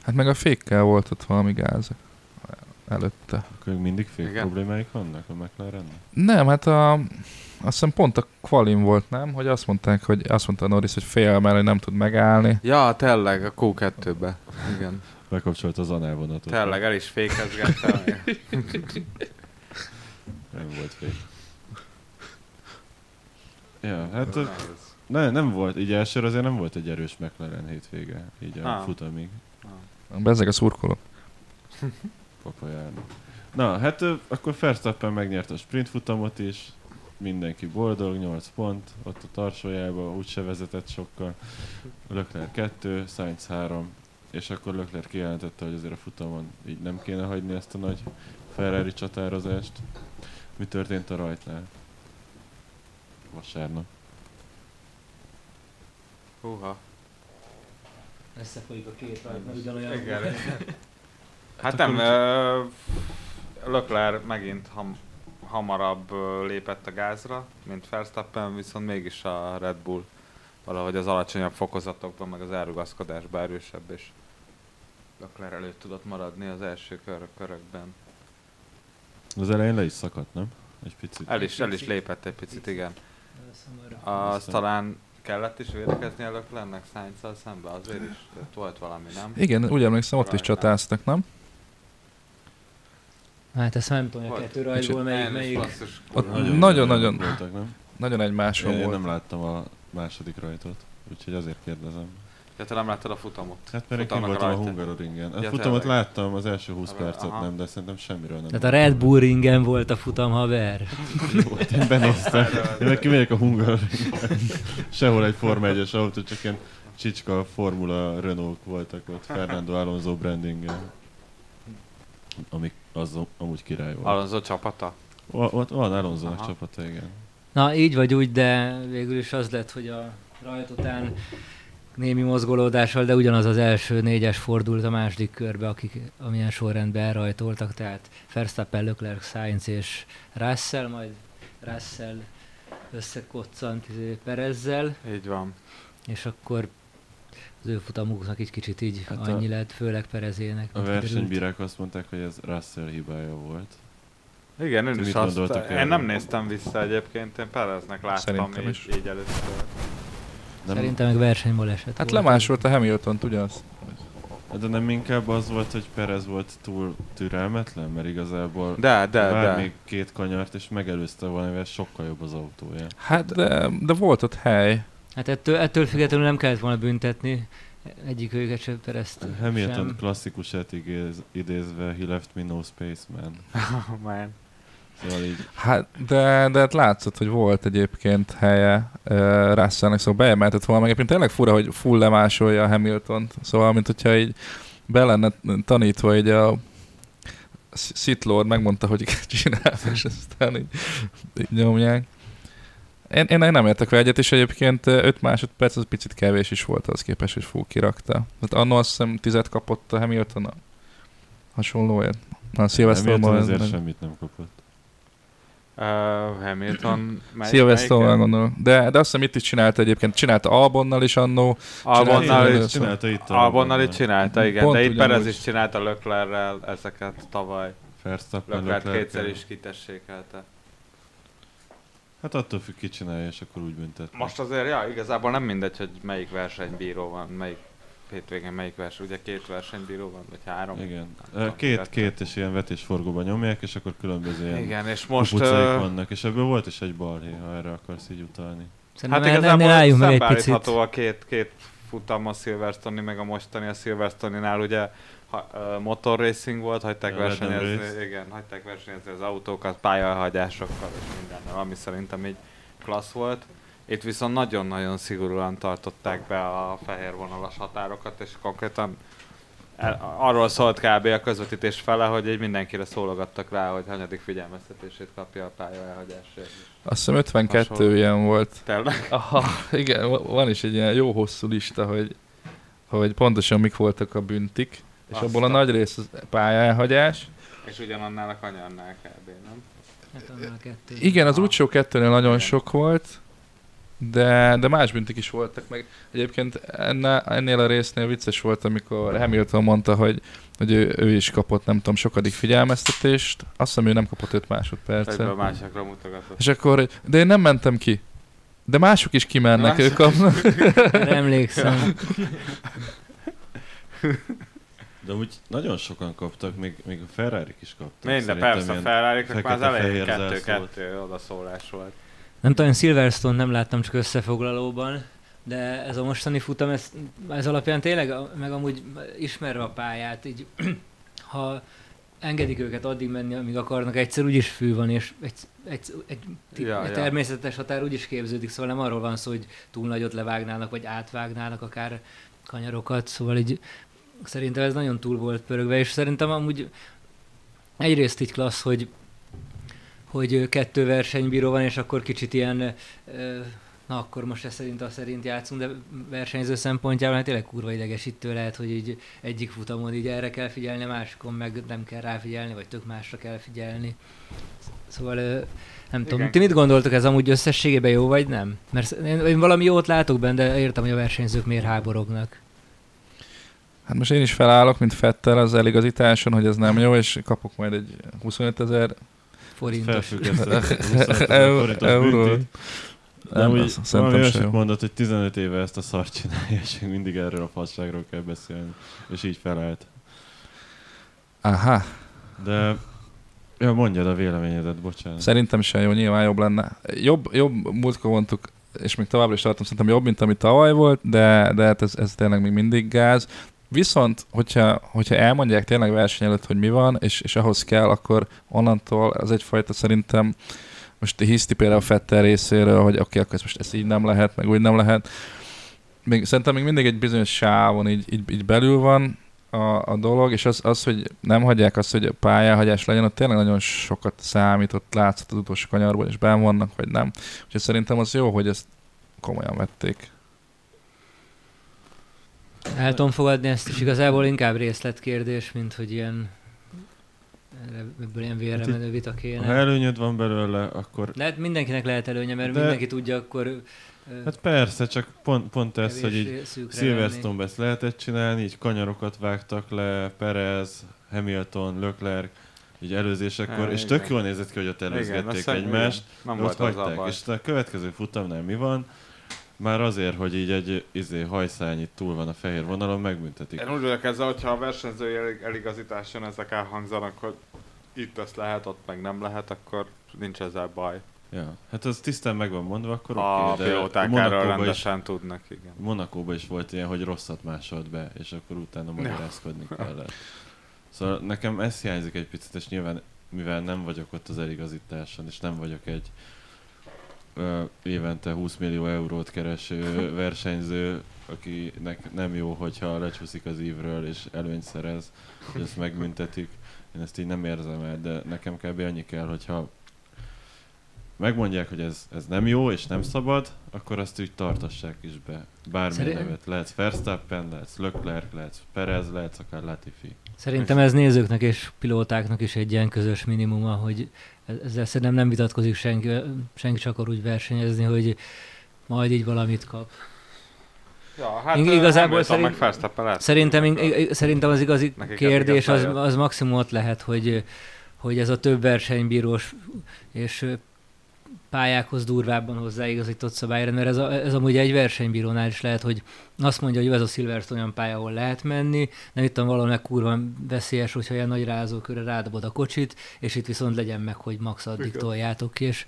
Speaker 4: hát meg a fékkel volt ott valami gáz előtte.
Speaker 1: Akkor mindig fék
Speaker 2: Igen.
Speaker 1: problémáik vannak a McLarennek?
Speaker 4: Nem, hát a, azt hiszem pont a qualin volt, nem? Hogy azt mondták, hogy azt mondta Norris, hogy fél mert nem tud megállni.
Speaker 2: Ja, tényleg, a Q2-be. Igen.
Speaker 1: Bekapcsolt az análvonatot.
Speaker 2: Tényleg, el is fékezgettem.
Speaker 1: Nem volt fék. Ja, hát ne, nem volt, így elsőre azért nem volt egy erős McLaren hétvége, így a
Speaker 2: Ah.
Speaker 1: futamig.
Speaker 4: Bezzeg a szurkolók.
Speaker 1: Papa járni. Na, hát akkor Verstappen megnyerte a sprint futamot is, mindenki boldog, 8 pont, ott a tarsójába, úgyse vezetett sokkal. Leclerc 2, Sainz 3, és akkor Leclerc kijelentette, hogy azért a futamon így nem kéne hagyni ezt a nagy Ferrari csatározást. Mi történt a rajtnál? Vasárnap.
Speaker 2: Húha.
Speaker 3: Összefolyik a két rajt, mert ugyanolyan
Speaker 2: Igen.
Speaker 3: volt.
Speaker 2: Hát nem, ö, Leclerc megint ham, hamarabb lépett a gázra, mint Verstappen, viszont mégis a Red Bull valahogy az alacsonyabb fokozatokban, meg az elrugaszkodásban erősebb, és Leclerc előtt tudott maradni az első kör, körökben.
Speaker 1: Az elején le is szakadt, nem? Egy picit.
Speaker 2: El is, el is lépett egy picit, igen.
Speaker 3: Hamarabb.
Speaker 2: Az talán kellett is védekezni a Leclercnek Sainz-szal szembe, azért is volt valami, nem?
Speaker 4: Igen, úgy emlékszem, ott is csatáztak, nem?
Speaker 3: Hát ezt nem tudom, hogy a
Speaker 2: Volt.
Speaker 3: kettő rajtból melyik, melyik.
Speaker 2: kurva.
Speaker 4: Nagyon- nagyon-
Speaker 1: voltak, nem?
Speaker 4: Nagyon egymáson
Speaker 1: Én, én
Speaker 4: volt.
Speaker 1: nem láttam a második rajtot, úgyhogy azért kérdezem.
Speaker 2: Ja, te nem láttad a futamot?
Speaker 1: Hát mert én voltam a. Hungaroringen. A
Speaker 2: Ja,
Speaker 1: futamot
Speaker 2: tényleg.
Speaker 1: láttam, az első 20
Speaker 2: Aha.
Speaker 1: percet nem, de szerintem semmiről nem.
Speaker 3: Tehát a Red Bull ringen volt a futam haver.
Speaker 1: volt. Én benéztem. Én meg kimegyek a Hungaroringen. Sehol egy Forma 1-es autó, csak ilyen csicska Formula Renault voltak ott, Fernando Alonso brandinggel. Amik az amúgy király volt.
Speaker 2: Alonso csapata?
Speaker 1: Ott van Alonso-nak
Speaker 2: Aha.
Speaker 1: csapata, igen.
Speaker 3: Na, így vagy úgy, de végül is az lett, hogy a rajt után némi mozgolódással, de ugyanaz az első négyes fordult a második körbe, akik amilyen sorrendben elrajtoltak, tehát Verstappen, Leclerc, Sainz és Russell, majd Russell összekoccant izé Perezzel,
Speaker 2: Így van.
Speaker 3: és akkor az ő futamuknak egy kicsit így
Speaker 1: Hát
Speaker 3: hát
Speaker 1: a-
Speaker 3: annyi lett, főleg Perezének.
Speaker 1: A versenybírák azt mondták, hogy ez Russell hibája volt.
Speaker 2: Igen, én is
Speaker 1: mit
Speaker 2: azt, én nem néztem vissza egyébként, én Pereznek láttam
Speaker 4: Szerintem
Speaker 2: így,
Speaker 4: is.
Speaker 2: így először.
Speaker 1: Nem,
Speaker 3: Szerintem meg versenybaleset
Speaker 4: Hát
Speaker 3: volt.
Speaker 4: lemásolt a Hamilton-t, ugyanaz.
Speaker 1: De nem inkább az volt, hogy Perez volt túl türelmetlen, mert igazából
Speaker 2: De, de,
Speaker 1: vár
Speaker 2: de.
Speaker 1: két kanyart, és megelőzte volna, mert sokkal jobb az autója.
Speaker 4: Hát de, de volt ott hely.
Speaker 3: Hát ettől, ettől függetlenül nem kellett volna büntetni egyik őket sem Perezt
Speaker 1: Hamilton
Speaker 3: sem.
Speaker 1: klasszikusát igéz, idézve, he left me no space, man.
Speaker 2: Man.
Speaker 1: Szóval így,
Speaker 4: Hát, de, de hát látszott, hogy volt egyébként helye uh, Russellnek, szóval beemeltett volna, meg egyébként tényleg fura, hogy full lemásolja a Hamilton-t, szóval mint hogyha így be lenne tanítva így a Sith Lord megmondta, hogy kell csinálni, és aztán így, így nyomják. Én, én nem értek vele egyet, és egyébként 5 másodperc az picit kevés is volt az képes, hogy fú kirakta. Tehát annól azt hiszem tizet kapott a Hamilton a hasonlóért. Na, Silverstone
Speaker 1: azért semmit nem kapott.
Speaker 2: Uh, Hamilton, melyiken?
Speaker 4: gondolom. De, de azt hiszem itt is csinálta egyébként. Csinálta Albonnal is annó.
Speaker 2: Albonnal is.
Speaker 1: Csinálta itt
Speaker 2: Albonnal itt csinálta, igen,
Speaker 4: Pont
Speaker 2: de itt Perez is csinálta Leclerrel ezeket tavaly.
Speaker 1: Verstappen,
Speaker 2: kétszer is kitessékelte.
Speaker 1: Hát attól függ, ki csinálja, és akkor úgy büntet.
Speaker 2: Most azért, ja, igazából nem mindegy, hogy melyik versenybíró van, melyik hétvégén melyik verseny, ugye két versenybíró van, vagy három.
Speaker 1: Igen. Két,
Speaker 2: kettő.
Speaker 1: két és ilyen vetésforgóban nyomják, és akkor különböző ilyen
Speaker 2: Igen, és most... ö,
Speaker 1: vannak, és ebből volt is egy balhé, ha erre akarsz így utalni.
Speaker 3: Szerintem
Speaker 2: Hát
Speaker 3: ennél
Speaker 2: igazából
Speaker 3: álljunk meg egy picit.
Speaker 2: a két, két futam a Silverstone meg a mostani a Silverstone-nál ugye ha, uh, motor racing volt, hagyták
Speaker 1: random
Speaker 2: versenyezni, igen, hagyták versenyezni az autókat pályahagyásokkal és mindennel, ami szerintem így klassz volt. Itt viszont nagyon-nagyon szigorúan tartották be a fehér vonalas határokat, és konkrétan el, arról szólt kb. a közvetítés fele, hogy így mindenkire szólogattak rá, hogy hanyadik figyelmeztetését kapja a pálya elhagyásért.
Speaker 4: Azt hiszem 52
Speaker 2: Hasonló.
Speaker 4: ilyen volt.
Speaker 2: Tényleg?
Speaker 4: Aha, igen, va- van is egy ilyen jó hosszú lista, hogy, hogy pontosan mik voltak a büntik. És abból a
Speaker 2: Aztán.
Speaker 4: nagy rész az pályelhagyás.
Speaker 2: És ugyanannál a kanyarnál kb. nem?
Speaker 3: Hát annál a kettő.
Speaker 4: Igen, az útsó kettőnél nagyon
Speaker 2: Igen.
Speaker 4: sok volt, de, de más büntik is voltak meg. Egyébként ennél, ennél a résznél vicces volt, amikor Hamilton mondta, hogy, hogy ő, ő is kapott nem tudom sokadik figyelmeztetést. Azt hiszem ő nem kapott 5 másodpercet.
Speaker 2: Másokra mutogatott.
Speaker 4: És akkor, de én nem mentem ki. De mások is kimennek,
Speaker 2: Mások
Speaker 4: ők kapnak.
Speaker 3: Emlékszem.
Speaker 1: De úgy nagyon sokan kaptak, még, még a ferrari is kaptak.
Speaker 2: Minden, persze, a ferrari már az elején kettő-kettő odaszólás volt.
Speaker 3: Nem tudom, Silverstone nem láttam csak összefoglalóban, de ez a mostani futam, ez, ez alapján tényleg, meg amúgy ismerve a pályát, így, ha engedik őket addig menni, amíg akarnak, egyszer úgyis fű van, és egy, egy, egy, egy,
Speaker 2: Ja,
Speaker 3: egy
Speaker 2: ja.
Speaker 3: természetes határ úgyis képződik, szóval nem arról van szó, hogy túl nagyot levágnának, vagy átvágnának akár kanyarokat, szóval így szerintem ez nagyon túl volt pörögve, és szerintem amúgy egyrészt így klassz, hogy hogy kettő versenybíró van, és akkor kicsit ilyen, na akkor most ez szerint a szerint játszunk, de versenyző szempontjából hát tényleg kurva idegesítő lehet, hogy így egyik futamon így erre kell figyelni, a másikon meg nem kell ráfigyelni, vagy tök másra kell figyelni. Szóval nem tudom,
Speaker 2: Igen.
Speaker 3: ti mit gondoltok, ez amúgy összességében jó, vagy nem? Mert én, én valami jót látok benne, de értem, hogy a versenyzők miért háborognak.
Speaker 4: Hát most én is felállok, mint Fettel az eligazításon, hogy ez nem jó, és kapok majd egy 25 ezer
Speaker 3: Forintos.
Speaker 1: Felfüggesztett 25
Speaker 4: Euró- Nem, azt
Speaker 1: valami olyasmit mondott, hogy 15 éve ezt a szart csinálja, és még mindig erről a fasságról kell beszélni. És így felállt.
Speaker 4: Aha,
Speaker 1: De... Ja, mondjad a véleményedet, bocsánat.
Speaker 4: szerintem se jó, nyilván jobb lenne. Jobb, jobb múltkor mondtuk, és még továbbra is tartom, szerintem jobb, mint ami tavaly volt, de, de hát ez, ez tényleg még mindig gáz. Viszont, hogyha, hogyha elmondják tényleg verseny előtt, hogy mi van, és, és ahhoz kell, akkor onnantól az egyfajta szerintem most hiszti például Fetter részéről, hogy oké, okay, akkor ez most ez így nem lehet, meg úgy nem lehet. Még, szerintem még mindig egy bizonyos sávon így, így, így belül van a, a dolog, és az, az, hogy nem hagyják azt, hogy a pályáhagyás legyen, ott tényleg nagyon sokat számított, látszott az utolsó kanyarból, és benn vannak, vagy nem. Úgyhogy szerintem az jó, hogy ezt komolyan vették.
Speaker 3: El tudom fogadni ezt is, igazából inkább részletkérdés, mint hogy ilyen ebből ilyen vérre
Speaker 1: Hát
Speaker 3: menő vita
Speaker 1: Ha
Speaker 3: kéne.
Speaker 1: előnyöd van belőle, akkor...
Speaker 3: De hát mindenkinek lehet előnye, mert
Speaker 1: De-
Speaker 3: mindenki tudja akkor
Speaker 1: Hát persze, csak pont, pont ez, hogy így Silverstone-ba ezt lehetett csinálni, így kanyarokat vágtak le, Perez, Hamilton, Leclerc, így előzésekor,
Speaker 2: Ja,
Speaker 1: és
Speaker 2: igen.
Speaker 1: tök jól nézett ki, hogy ott
Speaker 2: Igen,
Speaker 1: előzgették
Speaker 2: hiszem,
Speaker 1: egymást,
Speaker 2: igen. Nem
Speaker 1: de ott hagyták, és a következő futamnál mi van? Már azért, hogy így egy izé, hajszányit túl van a fehér vonalon, megbüntetik.
Speaker 2: Én úgy vagyok ezzel, hogyha a versenyzői elig- eligazításon ezek elhangzanak, hogy itt ezt lehet, ott meg nem lehet, akkor nincs ezzel baj.
Speaker 1: Ja, hát az tisztán meg van mondva, akkor
Speaker 2: A
Speaker 1: oké, de Monakóban is,
Speaker 2: tudnak, igen.
Speaker 1: Monakóban is volt ilyen, hogy rosszat másolt be, és akkor utána magyarázkodni kellett. Szóval nekem ez hiányzik egy picit, és nyilván mivel nem vagyok ott az eligazításon, és nem vagyok egy évente 20 millió eurót kereső versenyző, akinek nem jó, hogyha lecsúszik az ívről és előnyt szerez, hogy ezt megbüntetik. Én ezt így nem érzem el, de nekem kb. annyi kell, hogyha megmondják, hogy ez, ez nem jó és nem szabad, akkor azt úgy tartassák is be. Bármilyen
Speaker 3: Szerint-
Speaker 1: nevet. Lehetsz Verstappen, lehetsz Leclerc, lehetsz Perez, lehetsz akár Latifi.
Speaker 3: Szerintem ez nézőknek és pilótáknak is egy ilyen közös minimuma, hogy ez- ezzel szerintem nem vitatkozik senki, senki csak akar úgy versenyezni, hogy majd így valamit kap.
Speaker 2: Ja, hát
Speaker 3: igazából szerint-
Speaker 2: meg.
Speaker 3: Szerintem, szerintem az igazi
Speaker 2: Nekik
Speaker 3: kérdés az, az maximum ott lehet, hogy, hogy ez a több versenybírós és pályákhoz durvábban hozzáigazított szabályrend, mert ez, a, ez amúgy egy versenybírónál is lehet, hogy azt mondja, hogy ez a Silverstone olyan pálya, ahol lehet menni, de itt van valami kurva veszélyes, hogyha ilyen nagy rázókörre rádobod a kocsit, és itt viszont legyen meg, hogy max addig
Speaker 2: Igen.
Speaker 3: toljátok ki, és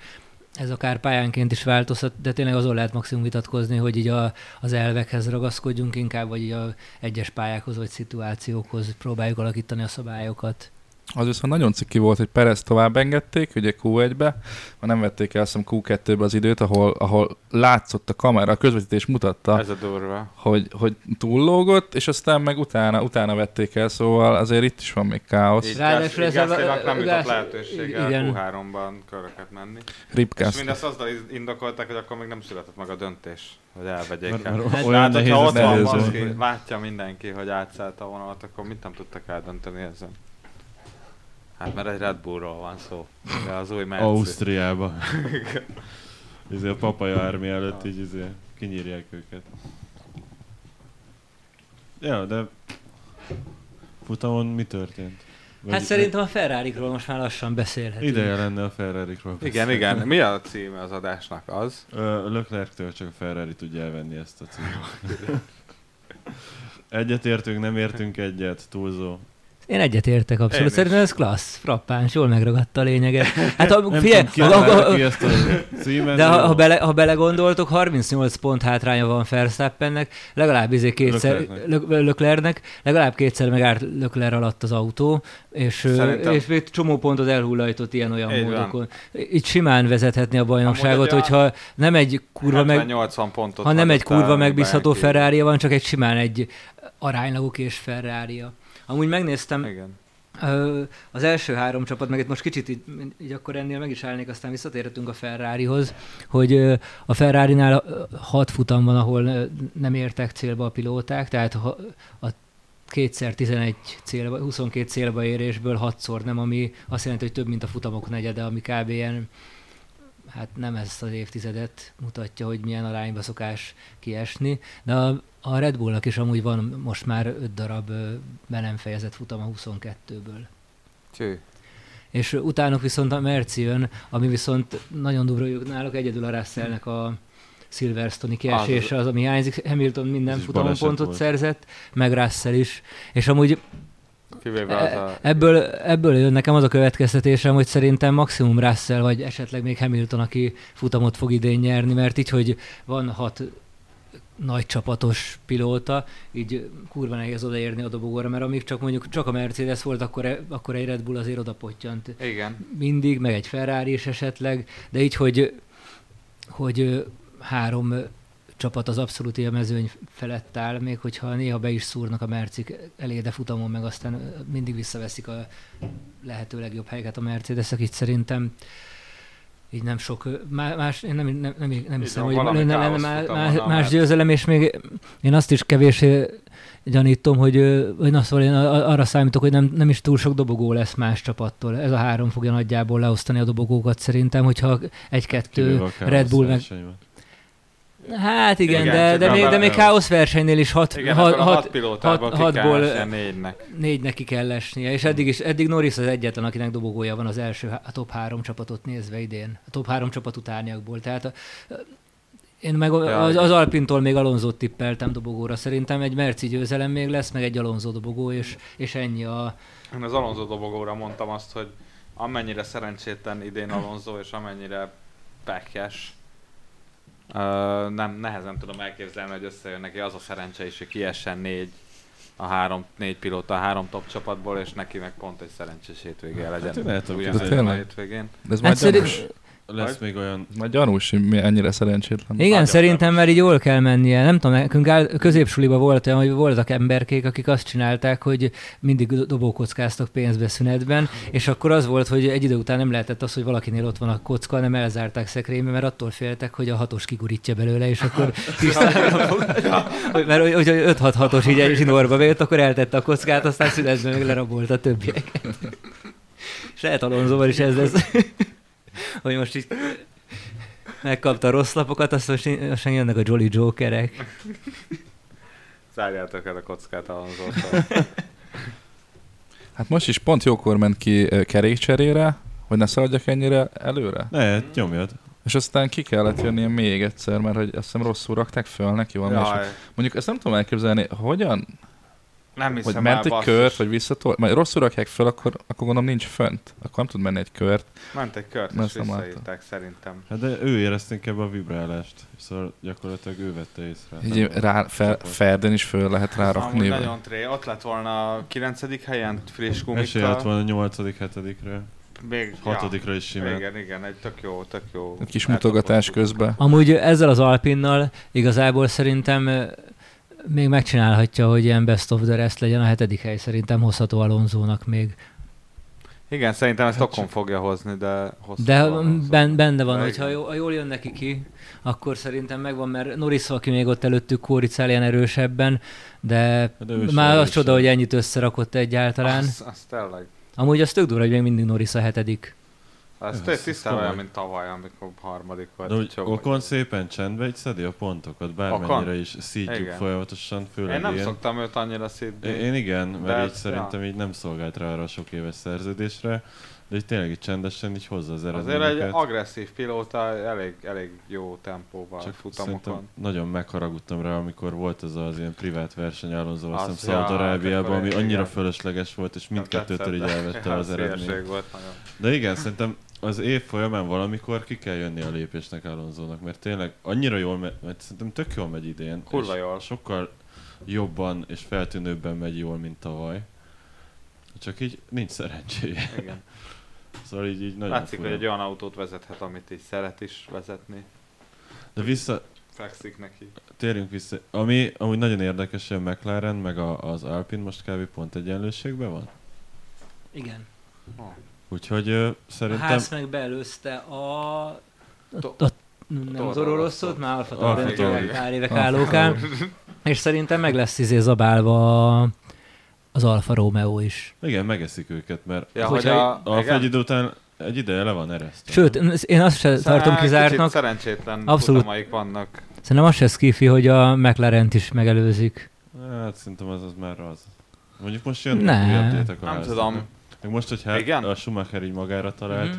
Speaker 3: ez akár pályánként is változhat, de tényleg azon lehet maximum vitatkozni, hogy így a, az elvekhez ragaszkodjunk inkább, vagy így a egyes pályákhoz vagy szituációkhoz próbáljuk alakítani a szabályokat.
Speaker 4: Az viszont nagyon ciki volt, hogy Perez tovább engedték, ugye Q1-be, ma nem vették el hiszem Q2-be az időt, ahol, ahol látszott a kamera, a közvetítés mutatta,
Speaker 2: Ez a durva.
Speaker 4: hogy, hogy túllógott, és aztán meg utána, utána vették el, szóval azért itt is van még káosz.
Speaker 2: Így
Speaker 3: Ráadásul ez a-
Speaker 2: nem jutott lehetősége
Speaker 3: igen.
Speaker 2: Q3-ban köröket menni. És
Speaker 4: Ripkász.
Speaker 2: mindezt azzal indokolták, hogy akkor még nem született meg a döntés, hogy elvegyék
Speaker 1: Mert,
Speaker 2: el.
Speaker 1: mert
Speaker 3: Hát
Speaker 1: olyan
Speaker 2: Hát,
Speaker 1: nehéz
Speaker 2: ott van baszki, látja mindenki, hogy átszállt a vonalat, akkor mit nem tudtak eldönteni ezen? Hát mert egy Red Bullról van szó. De az új Merci.
Speaker 1: Ausztriába. izé a papaja ármi előtt így izé kinyírják őket. Ja, de futamon mi történt? Vagy-
Speaker 3: Hát szerintem a Ferrari-król most már lassan beszélhetünk.
Speaker 1: Ideje lenne a Ferrari-król
Speaker 2: Igen, igen. Mi a címe az adásnak? Az?
Speaker 1: Leclerc-től csak a Ferrari tudja elvenni ezt a címet. Egyet értünk, nem értünk egyet, túlzó.
Speaker 3: Én egyetértek abszolút.
Speaker 2: Én.
Speaker 3: Szerintem ez klassz, frappáns, jól megragadta a lényeget. Hát ha,
Speaker 1: Nem
Speaker 3: figyelj,
Speaker 1: tudom, ki
Speaker 3: ha, ha,
Speaker 1: találta ki ezt a címet.
Speaker 3: de ha, ha, bele, ha belegondoltok, 38 pont hátránya van Verstappennek, legalább izé kétszer,
Speaker 1: Leclercnek.
Speaker 3: Lö- Löklernek, legalább kétszer megállt Lökler alatt az autó, és,
Speaker 2: Szerintem-
Speaker 3: és még csomó pontot elhullajtott ilyen-olyan
Speaker 2: van.
Speaker 3: módokon. Itt simán vezethetni a bajnokságot,
Speaker 2: Amúgy egy
Speaker 3: hogyha nem egy kurva meg,
Speaker 2: 80 pontot
Speaker 3: ha nem egy kurva megbízható ferrari van, csak egy simán egy aránylagok és ferrari Amúgy megnéztem,
Speaker 2: Igen.
Speaker 3: Az első három csapat, meg itt most kicsit így, így akkor ennél meg is állnék, aztán visszatérhetünk a Ferrarihoz, hogy a Ferrari-nál hat futam van, ahol nem értek célba a pilóták, tehát a kétszer 11 célba, 22 célba érésből hatszor nem, ami azt jelenti, hogy több, mint a futamok negyede, ami kb. ilyen hát nem ezt az évtizedet mutatja, hogy milyen arányba szokás kiesni, de a, a Red Bullnak is amúgy van most már öt darab be nem fejezett futama 22-ből.
Speaker 2: Tű.
Speaker 3: És utánuk viszont a Merci jön, ami viszont nagyon durva, náluk egyedül a Russellnek a Silverstone-i kiesése az, ami hiányzik. Hamilton minden futamon pontot
Speaker 1: volt.
Speaker 3: szerzett, meg Russell is. És amúgy
Speaker 2: az
Speaker 3: E-
Speaker 2: a...
Speaker 3: Ebből, ebből jön nekem az a következtetésem, hogy szerintem maximum Russell, vagy esetleg még Hamilton, aki futamot fog idén nyerni, mert így, hogy van hat nagy csapatos pilóta, így kurva nehéz odaérni a dobogóra, mert amíg csak mondjuk csak a Mercedes volt, akkor, e- akkor egy Red Bull azért oda pottyant
Speaker 2: Igen.
Speaker 3: mindig, meg egy Ferrari is esetleg, de így, hogy, hogy három csapat az abszolút élmezőny felett áll, még hogyha néha be is szúrnak a mercik elé, de futamon meg aztán mindig visszaveszik a lehető legjobb helyeket a Mercedesek, így szerintem így nem sok, más, én nem, nem, nem, nem hiszem, hogy lenne, más, más
Speaker 2: Merc.
Speaker 3: győzelem, és még én azt is kevés gyanítom, hogy, hogy na, szóval én arra számítok, hogy nem, nem is túl sok dobogó lesz más csapattól. Ez a három fogja nagyjából leosztani a dobogókat szerintem, hogyha egy-kettő Red Bull meg...
Speaker 1: versenyben.
Speaker 3: Hát igen,
Speaker 2: Igen,
Speaker 3: de, de, még, de még káosz versenynél is hat,
Speaker 2: Igen,
Speaker 3: hat,
Speaker 2: hat
Speaker 3: hat,
Speaker 2: ki
Speaker 3: hatból-
Speaker 2: négynek.
Speaker 3: négy neki kell esnie, és eddig, is, eddig Norris az egyetlen, akinek dobogója van az első, a top három csapatot nézve idén, a top három csapat utániakból. Tehát a, én meg az, az Alpintól még Alonzót tippeltem dobogóra. Szerintem egy Merci győzelem még lesz, meg egy Alonso dobogó, és, és ennyi a...
Speaker 2: Én az Alonso dobogóra mondtam azt, hogy amennyire szerencsétlen idén Alonso, és amennyire pekes, uh, nem, nehezen tudom elképzelni, hogy összejön neki az a szerencse is, hogy kiessen négy a három, négy pilóta a három top csapatból, és neki meg pont egy szerencsés legyen.
Speaker 1: Hát én el tudom
Speaker 2: Ugyanaz a hétvégén.
Speaker 4: De ez majd
Speaker 3: Hát.
Speaker 1: Lesz még olyan...
Speaker 4: Majd gyanús, hogy mi ennyire szerencsétlen.
Speaker 3: Igen,
Speaker 2: Nagyon
Speaker 3: szerintem már így jól kell mennie. Nem tudom, nekünk áll, középsuliba volt olyan, hogy voltak emberkék, akik azt csinálták, hogy mindig do- dobókockáztak pénzbe szünetben, és akkor az volt, hogy egy idő után nem lehetett az, hogy valakinél ott van a kocka, hanem elzárták szekrénybe, mert attól féltek, hogy a hatos kigurítja belőle, és akkor tisztára fog, hogy- mert hogy, hogy 5-6 hatos így egy zsinórba bejött, akkor eltette a kockát, aztán szünetben meg lerabolta a többieket. És lehet Alonsoval is ez lesz, hogy most így megkapta a rossz lapokat, azt most most jönnek a Jolly Jokerek.
Speaker 2: Zárjátok el a kockát Alonso-tól.
Speaker 4: Hát most is pont jókor ment ki ö, kerékcserére, hogy ne szaladjak ennyire előre.
Speaker 1: Ne, nyomjad.
Speaker 4: És aztán ki kellett jönnie még egyszer, mert hogy azt hiszem rosszul rakták föl neki valami. Mondjuk ezt nem tudom elképzelni, hogyan?
Speaker 2: Nem hiszem
Speaker 4: hogy ment egy
Speaker 2: basszus.
Speaker 4: kört, vagy visszatol, majd rosszul rakják föl, akkor, akkor gondolom nincs fönt. Akkor nem tud menni egy kört.
Speaker 2: Ment egy kört, és visszaírták szerintem.
Speaker 1: Hát de ő érezte inkább a vibrálást. Szóval gyakorlatilag ő vette észre.
Speaker 4: Így rá,
Speaker 1: a
Speaker 4: fel. Ferden is föl lehet rárakni.
Speaker 2: Amúgy nagyon tré. Ott lett volna a 9. helyen friss
Speaker 1: Esély lett
Speaker 2: gumikkal.
Speaker 1: volna 8 7
Speaker 2: Még,
Speaker 1: 6 is simán.
Speaker 2: Igen, igen, egy tök jó, tök jó.
Speaker 4: Egy kis mutogatás közben.
Speaker 3: Amúgy ezzel az Alpinnal igazából szerintem még megcsinálhatja, hogy ilyen best of the rest legyen a hetedik hely, szerintem hozható Alonzónak még.
Speaker 2: Igen, szerintem ezt
Speaker 1: Hát
Speaker 2: Okon fogja hozni, de hosszú
Speaker 3: De ben, benne van,
Speaker 2: De
Speaker 3: hogyha
Speaker 2: igen.
Speaker 3: jó, ha jól jön neki ki, akkor szerintem megvan, mert Norris, aki még ott előttük kóricál ilyen erősebben, de,
Speaker 1: De
Speaker 3: már az csoda, hogy ennyit összerakott egyáltalán.
Speaker 2: Az, az tényleg.
Speaker 3: Amúgy az tök durva, hogy még mindig Norris a hetedik.
Speaker 1: Ez-
Speaker 2: tisztán olyan, mint tavaly, amikor harmadik volt. Úgyhogy-
Speaker 1: Okon szépen csendbe így szedi a pontokat, bármennyire
Speaker 2: Okon?
Speaker 1: is szítjuk
Speaker 2: Igen.
Speaker 1: folyamatosan, főleg
Speaker 2: Én nem
Speaker 1: ilyen.
Speaker 2: szoktam őt annyira szidni.
Speaker 1: Én, igen, mert
Speaker 2: De
Speaker 1: így szerintem így nem szolgált rá arra a sok éves szerződésre. De így tényleg így csendesen így hozza az
Speaker 2: Azért
Speaker 1: eredményeket.
Speaker 2: egy agresszív pilóta elég, elég jó tempóval
Speaker 1: Csak
Speaker 2: futamokon.
Speaker 1: nagyon megharagudtam rá, amikor volt ez az ilyen privát verseny Alonso, azt
Speaker 2: Az-
Speaker 1: hiszem Szaudarábiában, ami
Speaker 2: igen.
Speaker 1: annyira fölösleges volt, és mindkettőtől így elvette az eredményt. De igen, szerintem az év folyamán valamikor ki kell jönni a lépésnek Alonzónak, mert tényleg annyira jól megy, mert szerintem tök jól megy idén.
Speaker 2: Kurva jól.
Speaker 1: Sokkal jobban és feltűnőbben megy jól, mint tavaly. Csak így nincs szerencséje.
Speaker 2: Igen.
Speaker 1: Szóval így, így nagyon
Speaker 2: Látszik,
Speaker 1: fura.
Speaker 2: hogy egy olyan autót vezethet, amit így szeret is vezetni.
Speaker 1: De vissza,
Speaker 2: Fekszik neki.
Speaker 1: térjünk vissza. Ami amúgy nagyon érdekes, hogy a McLaren meg a, az Alpine most kb. pont egyenlőségben van.
Speaker 3: Igen.
Speaker 2: Oh.
Speaker 1: Úgyhogy ö,
Speaker 3: A
Speaker 1: szerintem...
Speaker 3: ház meg beelőzte a... A, a nem
Speaker 2: Toro Rosszot.
Speaker 3: Rosszot, már Alfa Tauri pár évek állókán. És szerintem meg lesz izé zabálva a- az Alfa Romeo is.
Speaker 1: Igen, megeszik őket, mert
Speaker 2: Ja, hogy a...
Speaker 1: Alfa egy idő után egy ideje le van eresztve.
Speaker 3: Sőt, én azt se
Speaker 2: Szóval
Speaker 3: tartom kizártnak,
Speaker 2: szerencsétlen
Speaker 3: Abszolút.
Speaker 2: futamaik vannak.
Speaker 3: szerintem az se skifi, hogy a McLaren-t is megelőzik.
Speaker 1: Hát szerintem az az már az. Mondjuk most jön
Speaker 3: Ne.
Speaker 1: a
Speaker 2: Nem tudom.
Speaker 1: Meg most, hogyha
Speaker 2: Igen?
Speaker 1: a Schumacher így magára talált,
Speaker 3: Mhm.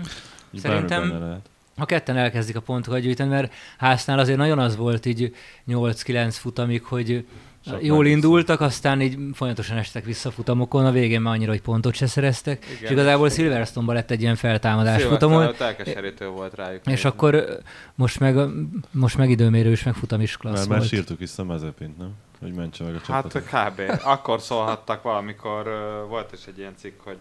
Speaker 1: így
Speaker 3: Szerintem-
Speaker 1: lehet.
Speaker 3: Ha ketten elkezdik a pontokat gyűjteni, mert háznál azért nagyon az volt így 8-9 futamig, hogy
Speaker 1: Sok
Speaker 3: jól indultak, aztán így folyamatosan estek vissza futamokon, a végén már annyira, hogy pontot se szereztek.
Speaker 2: Igen.
Speaker 3: És igazából Silverstone-ban lett egy ilyen feltámadás futamon,
Speaker 2: előtt elkeserítő volt rájuk.
Speaker 3: és
Speaker 2: nézni.
Speaker 3: akkor most meg, most meg időmérő is, meg futam is klassz
Speaker 1: Már, már
Speaker 3: volt.
Speaker 1: sírtuk vissza Mazepint, nem? Hogy mentse meg a
Speaker 2: Hát
Speaker 1: csapatot.
Speaker 2: kb. Akkor szólhattak valamikor, volt is egy ilyen cikk, hogy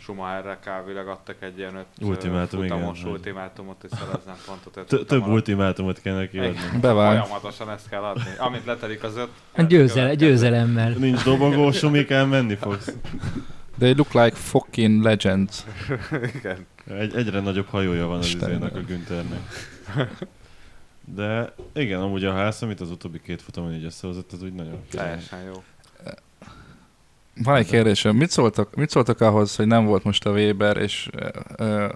Speaker 2: Schumacherre kávileg adtak egy ilyen öt
Speaker 1: Ultimátum, igen,
Speaker 2: futamos
Speaker 1: hogy-
Speaker 2: ultimátumot, hogy szerezzen pontot.
Speaker 1: Több ultimátumot kell neki adni.
Speaker 2: Igen.
Speaker 4: Bevált.
Speaker 2: Folyamatosan ezt kell adni. Amint letelik az öt...
Speaker 3: A győzel, győzelemmel.
Speaker 1: Nincs dobogó, Sumikán menni fogsz.
Speaker 4: They look like fucking legends.
Speaker 2: Igen.
Speaker 1: Egy, egyre nagyobb hajója van az izének, a Günthernek. De igen, amúgy a ház, amit az utóbbi két futamon így összehozott, az úgy nagyon.
Speaker 2: Teljesen jó.
Speaker 4: Van egy kérdésem, mit szóltak, mit szóltak ahhoz, hogy nem volt most a Weber, és ö,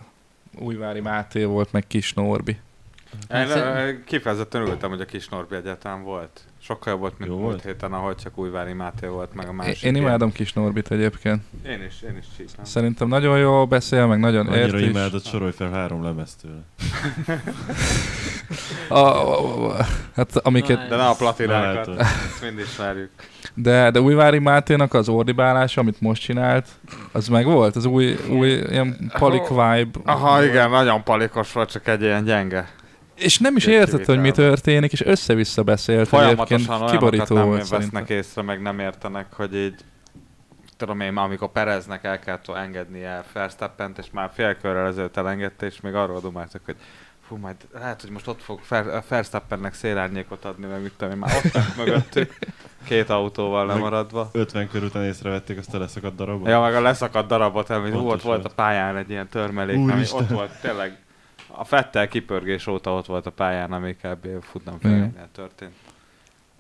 Speaker 4: Újvári Máté volt, meg Kis Norbi?
Speaker 2: Én
Speaker 3: Hát szer-
Speaker 2: ö, kifejezetten örültem, hogy a kis Norbi egyáltalán volt. Sokkal jobb volt, mint
Speaker 1: Jó
Speaker 2: múlt
Speaker 1: volt?
Speaker 2: héten, ahol csak Újvári Máté volt, meg a
Speaker 4: Én,
Speaker 2: másik.
Speaker 4: én
Speaker 2: ilyen.
Speaker 4: imádom Kis Norbit egyébként.
Speaker 2: Én is, én is csípem.
Speaker 4: Szerintem nagyon jól beszél, meg nagyon ért
Speaker 1: Annyira
Speaker 4: is.
Speaker 1: imádott, sorolj fel három lemezt tőle.
Speaker 4: A, a, a, hát amiket,
Speaker 2: De ne a platinákat, ezt mind ismerjük.
Speaker 4: de, de Újvári Máténak az ordibálása, amit most csinált, az meg volt, az új, új ilyen palik vibe.
Speaker 2: Aha, igen, nagyon palikos volt, csak egy ilyen gyenge.
Speaker 4: És nem is
Speaker 2: Két
Speaker 4: értett, hogy mi történik, és össze-vissza beszélt
Speaker 2: Folyamatosan olyanokat
Speaker 4: Kiborító
Speaker 2: nem
Speaker 4: volt
Speaker 2: vesznek
Speaker 4: szerintem.
Speaker 2: észre, meg nem értenek, hogy így tudom én, amikor Pereznek el kell engednie Verstappent, és már fél körrel ezelőtt elengedte, és még arról dumáltak, hogy fú, majd lehet, hogy most ott fog Fer- Verstappennek szélárnyékot adni, meg mit tudom én, már ott mögöttük, két autóval lemaradva.
Speaker 1: 50 kör után észrevették azt a leszakadt darabot.
Speaker 2: Ja, meg a leszakadt darabot, ami
Speaker 1: Pontos
Speaker 2: volt, volt a pályán egy ilyen törmelék, ami
Speaker 1: Úristen.
Speaker 2: ott volt tényleg. A Fettel kipörgés óta ott volt a pályán, ami kb. futnám felényel történt.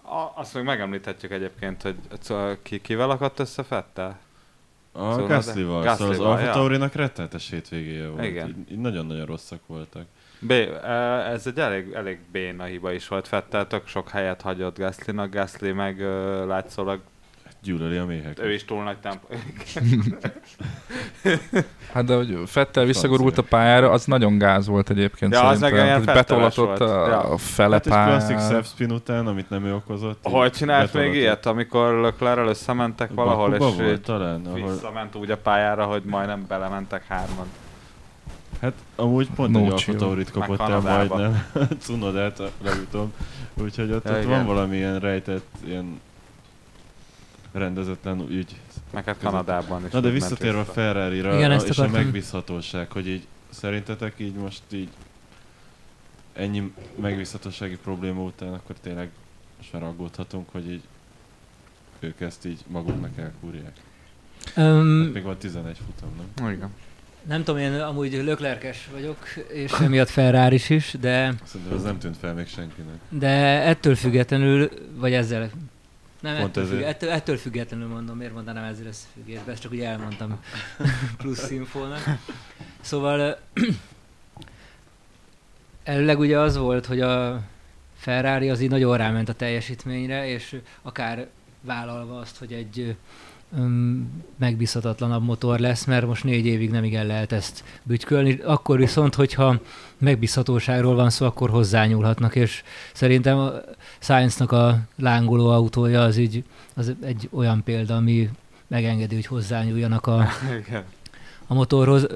Speaker 2: A, azt még megemlíthetjük egyébként, hogy c- ki, kivel akadt össze Fettel?
Speaker 1: A
Speaker 2: Szóval
Speaker 1: Gasly-val.
Speaker 2: de-
Speaker 1: Szóval az
Speaker 2: Gasly-val,
Speaker 1: Alfa. Taurinak rettenetes hétvégéje volt.
Speaker 2: Igen.
Speaker 1: Így, így nagyon-nagyon rosszak voltak.
Speaker 2: B, eh, ez egy elég, elég béna hiba is volt Fettel, tök sok helyet hagyott Gaslynak, Gasly meg látszólag
Speaker 1: Gyűlöli a méheket.
Speaker 2: ő is túl nagy tempó.
Speaker 4: Hát de hogy Fettel visszagurult a pályára, az nagyon gáz volt egyébként
Speaker 2: Ja, az meg
Speaker 4: szerintem.
Speaker 2: ilyen
Speaker 4: betolatott a,
Speaker 2: Ja.
Speaker 4: a fele
Speaker 1: Hát egy klasszik
Speaker 4: pályára.
Speaker 1: self-spin után, amit nem ő okozott.
Speaker 2: Hol csinált még ilyet, amikor Leclerrel összementek valahol,
Speaker 1: Bakuba
Speaker 2: és
Speaker 1: volt talán, ahol...
Speaker 2: visszament úgy a pályára, hogy majdnem belementek hárman.
Speaker 1: Hát amúgy pont
Speaker 4: No
Speaker 1: egy Alfa
Speaker 4: chill.
Speaker 1: Taurit
Speaker 2: Meg
Speaker 1: kapott el majdnem. Cunodát legutóbb. Úgyhogy ott,
Speaker 2: Ja,
Speaker 1: ott
Speaker 2: igen.
Speaker 1: van valami ilyen rejtett, ilyen rendezetlen ügy.
Speaker 2: Meg hát Kanadában is.
Speaker 1: Na de visszatérve a. Ferrari-ra
Speaker 3: Igen,
Speaker 1: a,
Speaker 3: ezt
Speaker 1: és a megbízhatóság, hogy így szerintetek így most így ennyi megbízhatósági probléma után, akkor tényleg már aggódhatunk, hogy így ők ezt így maguknak elkúrják.
Speaker 3: Öm,
Speaker 1: Hát még van 11 futam, nem?
Speaker 2: Igen.
Speaker 3: nem tudom, én amúgy löklerkes vagyok, és emiatt ferrari is, de,
Speaker 1: Szerintem ez nem tűnt fel még senkinek.
Speaker 3: de ettől függetlenül, vagy ezzel nem,
Speaker 1: Pont
Speaker 3: ettől, függ, ettől, ettől függetlenül mondom, miért mondanám ezzel összefüggésbe, ezt csak úgy elmondtam plusz infónak. Szóval előleg ugye az volt, hogy a Ferrari az így nagyon ráment a teljesítményre, és akár vállalva azt, hogy egy megbízhatatlanabb motor lesz, mert most négy évig nem igen lehet ezt bütykölni. Akkor viszont, hogyha megbízhatóságról van szó, akkor hozzányúlhatnak, és szerintem a Science-nak a lángoló autója az így az egy olyan példa, ami megengedi, hogy hozzányúljanak a, a motorhoz.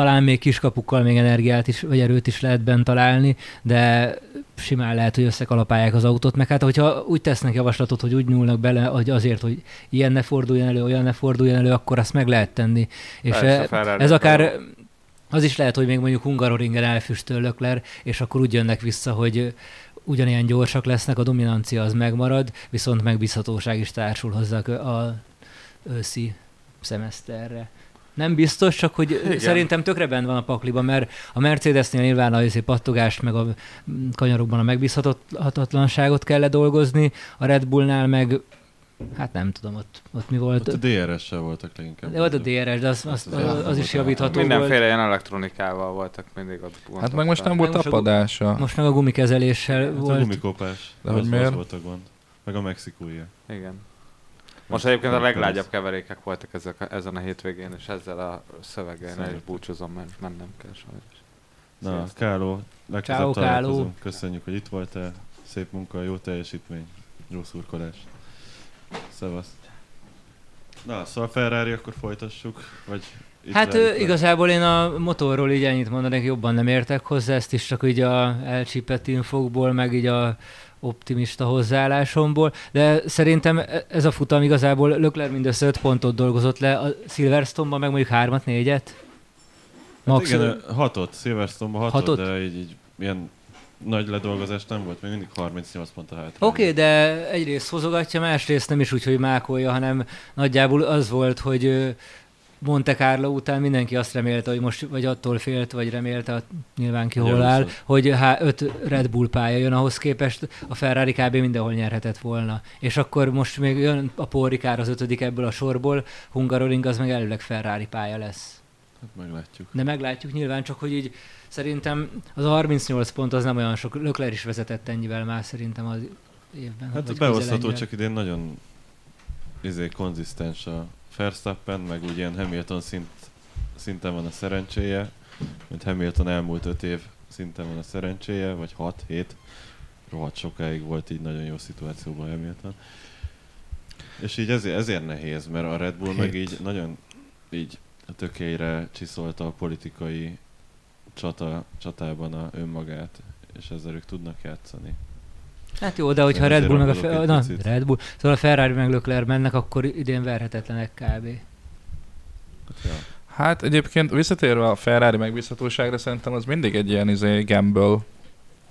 Speaker 3: Talán még kiskapukkal még energiát is, vagy erőt is lehet bent találni, de simán lehet, hogy összekalapálják az autót, meg hát hogyha úgy tesznek javaslatot, hogy úgy nyúlnak bele, hogy azért, hogy ilyen ne forduljon elő, olyan ne forduljon elő, akkor azt meg lehet tenni. És
Speaker 2: Persze,
Speaker 3: e- ez akár az is lehet, hogy még mondjuk Hungaroringen elfüstöl Lökler, és akkor úgy jönnek vissza, hogy ugyanilyen gyorsak lesznek, a dominancia az megmarad, viszont megbízhatóság is társul hozzá a őszi szemeszterre. Nem biztos, csak hogy
Speaker 2: Igen.
Speaker 3: Szerintem tökre bent van a pakliba, mert a Mercedesnél nyilván a izé pattogást, meg a kanyarokban a megbízhatatlanságot kell dolgozni, a Red Bullnál meg, hát nem tudom, ott, ott mi volt.
Speaker 1: Ott a DRS-sel voltak leginkább.
Speaker 3: De volt a DRS, de az, az,
Speaker 1: Hát az
Speaker 3: az, az is
Speaker 1: volt a-
Speaker 3: javítható volt.
Speaker 2: Mindenféle ilyen elektronikával voltak mindig ott.
Speaker 4: Hát meg most nem volt
Speaker 3: a-
Speaker 4: tapadása.
Speaker 3: Most meg a gumikezeléssel
Speaker 1: Hát a
Speaker 3: volt.
Speaker 1: gumikopás.
Speaker 4: De
Speaker 1: az,
Speaker 4: hogy miért?
Speaker 1: Az volt a gond. Meg a mexikói.
Speaker 2: Igen. Most egyébként a leglágyabb keverékek voltak ezek, a- ezen a hétvégén, és ezzel a szöveggel is búcsúzom, mert mennem kell sajnos.
Speaker 1: Na,
Speaker 2: Sziasztok.
Speaker 1: Káló, legközelebb találkozunk. Köszönjük, hogy itt voltál. Szép munka, jó teljesítmény, jó szurkolás. Szevasz. Na, szóval Ferrari, akkor folytassuk, vagy itt
Speaker 3: Hát
Speaker 1: le?
Speaker 3: igazából én a motorról így ennyit mondanék, jobban nem értek hozzá, ezt is csak így a elcsípett infokból, meg így a optimista hozzáállásomból, de szerintem e- ez a futam igazából Lökler mindössze 5 pontot dolgozott le, a Silverstone-ban meg mondjuk 3-at, 4-et.
Speaker 1: Hát
Speaker 3: Max,
Speaker 1: igen, ö, hatot, Silverstone-ban hatot,
Speaker 3: Hatot?
Speaker 1: de így, így ilyen nagy ledolgozás nem volt, még mindig 38 pont a hátra.
Speaker 3: Oké, okay, de egyrészt hozogatja, másrészt nem is úgy, hogy mákolja, hanem nagyjából az volt, hogy Monte Carlo után mindenki azt remélte, hogy most, vagy attól félt, vagy remélte, nyilván ki hol áll, hogy há, öt Red Bull pálya jön, ahhoz képest a Ferrari kb. mindenhol nyerhetett volna. És akkor most még jön a Ricard az ötödik ebből a sorból, Hungaroring az meg előleg Ferrari pálya lesz.
Speaker 1: Hát meglátjuk.
Speaker 3: De meglátjuk nyilván, csak hogy így szerintem az a 38 pont az nem olyan sok. Lökler is vezetett ennyivel már szerintem az évben.
Speaker 1: Hát
Speaker 3: közel
Speaker 1: csak idén nagyon izé, konzisztens a Verstappen, meg úgy ilyen Hamilton szint, szinten van a szerencséje, mint Hamilton elmúlt öt év szinten van a szerencséje, vagy 6-7. Rohadt sokáig volt így nagyon jó szituációban Hamilton. És így ezért, ezért nehéz, mert a Red Bull meg
Speaker 4: Hét.
Speaker 1: így nagyon így a tökélyre csiszolta a politikai csata, csatában a önmagát, és ezzel ők tudnak játszani.
Speaker 3: Hát jó, de hogyha Red Bull meg a, Fe- na. Red Bull, szóval a Ferrari meg Leclerc mennek, akkor idén verhetetlenek kb.
Speaker 1: Hát, ja.
Speaker 4: Hát egyébként visszatérve a Ferrari megbízhatóságra, szerintem az mindig egy ilyen izé, gamble.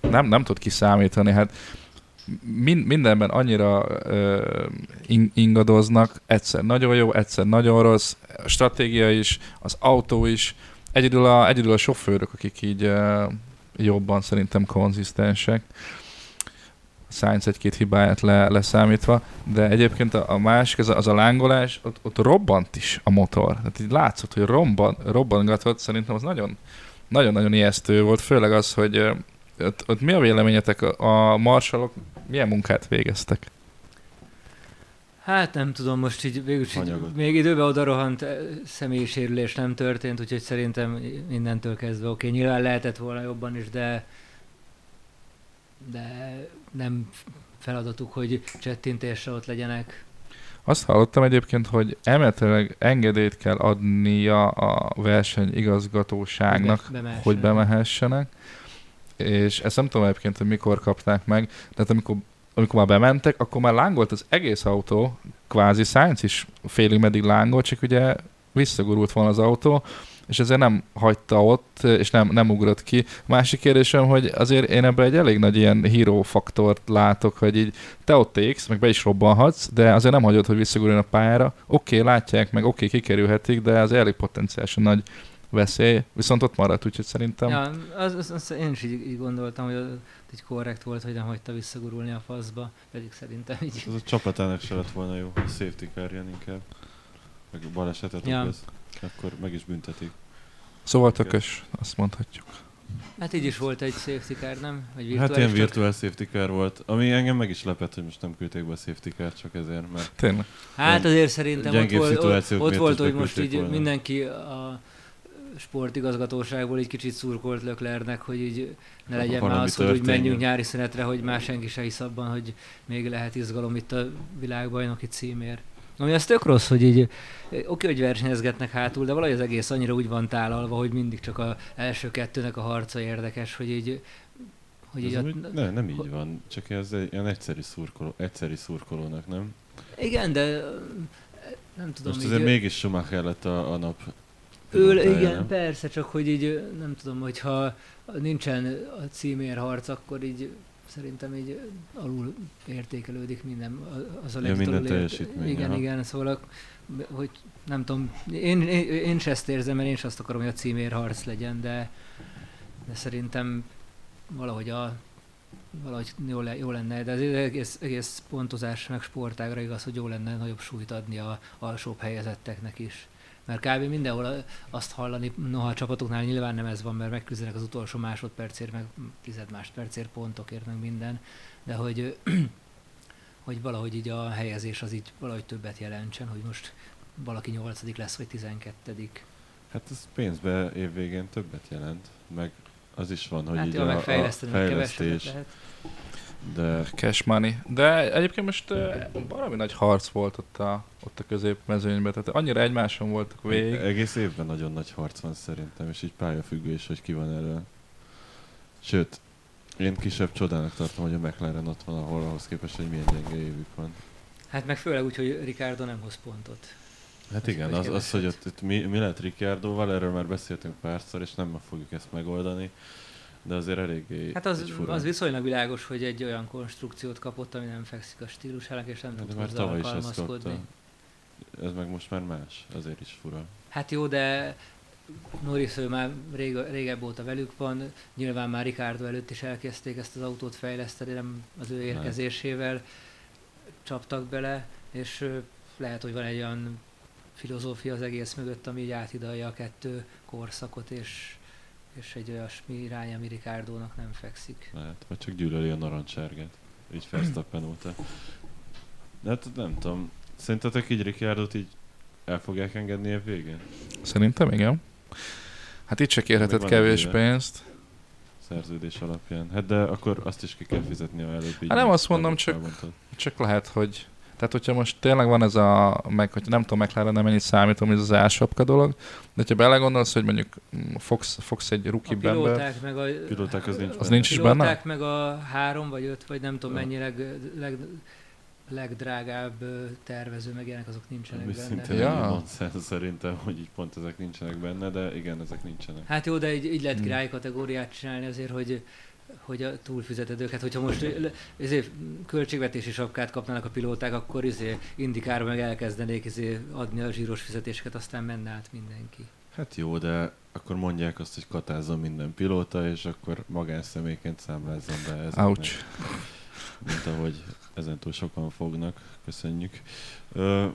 Speaker 4: Nem, nem tud kiszámítani, hát min, mindenben annyira ö, in, ingadoznak, egyszer nagyon jó, egyszer nagyon rossz, a stratégia is, az autó is, egyedül a, egyedül a sofőrök, akik így ö, jobban szerintem konzisztensek. Sainz egy-két hibáját le, leszámítva, de egyébként a, a másik, az a, az a lángolás, ott, ott robbant is a motor. Tehát így látszott, hogy robban, robbangatott, szerintem az nagyon, nagyon-nagyon ijesztő volt, főleg az, hogy ott, ott mi a véleményetek, a, marsalok milyen munkát végeztek?
Speaker 3: Hát nem tudom, most így végül így, még időben oda rohant, eh, személyi sérülés nem történt, úgyhogy szerintem innentől kezdve oké, okay, nyilván lehetett volna jobban is, de de nem feladatuk, hogy csettintésre ott legyenek.
Speaker 4: Azt hallottam egyébként, hogy emeletileg engedélyt kell adnia a verseny igazgatóságnak,
Speaker 3: Be- bemehessenek.
Speaker 4: hogy bemehessenek, és ezt nem tudom egyébként, hogy mikor kapták meg, de hát amikor, amikor már bementek, akkor már lángolt az egész autó, kvázi Sainz is félig meddig lángolt, csak ugye visszagurult volna az autó, és ezért nem hagyta ott, és nem, nem ugrott ki. Másik kérdésem, hogy azért én ebben egy elég nagy ilyen hero faktort látok, hogy így te ott égsz, meg be is robbanhatsz, de azért nem hagyod, hogy visszaguruljon a pályára. Oké, okay, látják, meg oké, okay, kikerülhetik, de az elég potenciálisan nagy veszély, viszont ott maradt, úgyhogy szerintem...
Speaker 3: Ja, az, az, az, én is így, így gondoltam, hogy így korrekt volt, hogy nem hagyta visszagurulni a faszba, pedig szerintem így.
Speaker 1: Ez a csapatának se lett volna jó, ha safety car jön inkább. Meg balesetet
Speaker 3: Ja.
Speaker 1: okoz. Akkor meg is büntetik.
Speaker 4: Szóval tökös, azt mondhatjuk.
Speaker 3: Hát így is volt egy safety car, nem? Vagy
Speaker 1: Hát
Speaker 3: virtuális,
Speaker 1: ilyen
Speaker 3: csak-
Speaker 1: virtual safety car volt, ami engem meg is lepett, hogy most nem küldték be a safety car csak ezért, mert
Speaker 4: Tényleg.
Speaker 3: Hát azért szerintem ott volt, ott, ott volt hogy most így
Speaker 1: volna.
Speaker 3: mindenki a sportigazgatóságból egy kicsit szurkolt Löklernek, hogy így ne legyen már az, hogy úgy menjünk nyári szünetre, hogy már senki se hisz abban, hogy még lehet izgalom itt a világbajnoki címért. Ami az tök rossz, hogy így eh, oké, hogy versenyezgetnek hátul, de valahogy az egész annyira úgy van tálalva, hogy mindig csak a első kettőnek a harca érdekes, hogy így hogy így a,
Speaker 1: ne, nem így van, csak ez egy ilyen egyszerű, szurkoló, egyszerű szurkolónak, nem?
Speaker 3: igen, de nem tudom,
Speaker 1: Most
Speaker 3: így,
Speaker 1: azért mégis Schumacher lett a, a nap
Speaker 3: Ő, igen,
Speaker 1: nem?
Speaker 3: persze, csak hogy így nem tudom, hogyha nincsen a címér harc, akkor így szerintem így alul értékelődik minden, az a
Speaker 1: Ja, minden
Speaker 3: ért-
Speaker 1: teljesítmény,
Speaker 3: Igen,
Speaker 1: aha.
Speaker 3: igen, szóval hogy nem tudom, én, én, én is ezt érzem, mert én is azt akarom, hogy a címér harc legyen, de, de szerintem valahogy a valahogy jó, le, jó lenne, de az egész, egész pontozás meg sportágra igaz, hogy jó lenne nagyobb súlyt adni a alsóbb helyezetteknek is. Mert kb. mindenhol azt hallani, noha a csapatoknál nyilván nem ez van, mert megküzdenek az utolsó másodpercért, meg tized másodpercért, pontokért, meg minden, de hogy, hogy valahogy így a helyezés az így valahogy többet jelentsen, hogy most valaki nyolcadik lesz, vagy tizenkettedik.
Speaker 1: Hát ez pénzbe évvégén többet jelent, meg az is van, hogy
Speaker 3: hát
Speaker 1: így
Speaker 3: jó,
Speaker 1: a, a fejlesztés,
Speaker 3: lehet.
Speaker 1: De
Speaker 4: Cash money. De egyébként most uh, valami nagy harc volt ott a, ott a középmezőnyben, tehát annyira egymáson voltak végig.
Speaker 1: egész évben nagyon nagy harc van szerintem, és így pályafüggő is, hogy ki van elől. Sőt, én kisebb csodának tartom, hogy a McLaren ott van, ahol ahhoz képest, hogy milyen gyenge évük van.
Speaker 3: Hát meg főleg úgy, hogy Ricardo nem hoz pontot.
Speaker 1: Hát
Speaker 3: Vagy-
Speaker 1: igen, az, az hogy ott, ott mi, mi lett Ricciardoval, erről már beszéltünk párszor, és nem fogjuk ezt megoldani, de azért eléggé
Speaker 3: Hát az, az viszonylag világos, hogy egy olyan konstrukciót kapott, ami nem fekszik a stílusának, és nem
Speaker 1: de
Speaker 3: tud
Speaker 1: már
Speaker 3: hozzá
Speaker 1: tavaly is ezt
Speaker 3: alkalmazkodni.
Speaker 1: Ez meg most már más, azért is fura.
Speaker 3: Hát jó, de Norris ő már rég, régebb óta velük van, nyilván már Ricardo előtt is elkezdték ezt az autót fejleszteni, nem az ő érkezésével csaptak bele, és lehet, hogy van egy olyan filozófia az egész mögött, ami így áthidalja a kettő korszakot, és, és egy olyasmi irány, ami Ricardónak nem fekszik.
Speaker 1: Lehet, vagy csak gyűlöli a narancssárgát. Így Verstappen óta. De hát nem tudom, szerintetek így Ricciardot így el fogják engedni a végén?
Speaker 4: Szerintem igen. Hát itt se kérhetett kevés
Speaker 1: egy
Speaker 4: pénzt.
Speaker 1: Szerződés alapján. Hát de akkor azt is ki kell fizetni a előbb.
Speaker 4: Hát nem azt mondom, csak-
Speaker 1: elmondtad.
Speaker 4: Csak lehet, hogy... Tehát, hogyha most tényleg van ez a... Meg, hogy nem tudom, McLaren nem mennyit számítom, ez az ásapka dolog, de hogyha belegondolsz, hogy mondjuk mm, fogsz, fogsz egy
Speaker 3: A
Speaker 4: rookie ember,
Speaker 3: pilóták meg a...
Speaker 1: Pilóták az nincs
Speaker 4: Az
Speaker 1: benne.
Speaker 4: nincs is benne?
Speaker 3: pilóták meg a három vagy öt, vagy nem tudom mennyi leg, leg, legdrágább tervező, meg ilyenek, azok nincsenek
Speaker 1: Ami
Speaker 3: benne.
Speaker 1: szintén
Speaker 4: Ja.
Speaker 1: nonsens szerintem, hogy így pont ezek nincsenek benne, de igen, ezek nincsenek.
Speaker 3: Hát jó, de így, így lehet
Speaker 4: Hmm.
Speaker 3: királyi kategóriát csinálni azért, hogy hogy a túlfizeted őket. Hogyha most ezért költségvetési sapkát kapnának a pilóták, akkor izé indikárba meg elkezdenék izé adni a zsíros fizetéseket, aztán menne át mindenki.
Speaker 1: Hát jó, de akkor mondják azt, hogy katázzon minden pilóta, és akkor magánszemélyként számlázzon be ezeknek.
Speaker 4: ouch.
Speaker 1: Mint ahogy ezentúl sokan fognak. Köszönjük. Ö,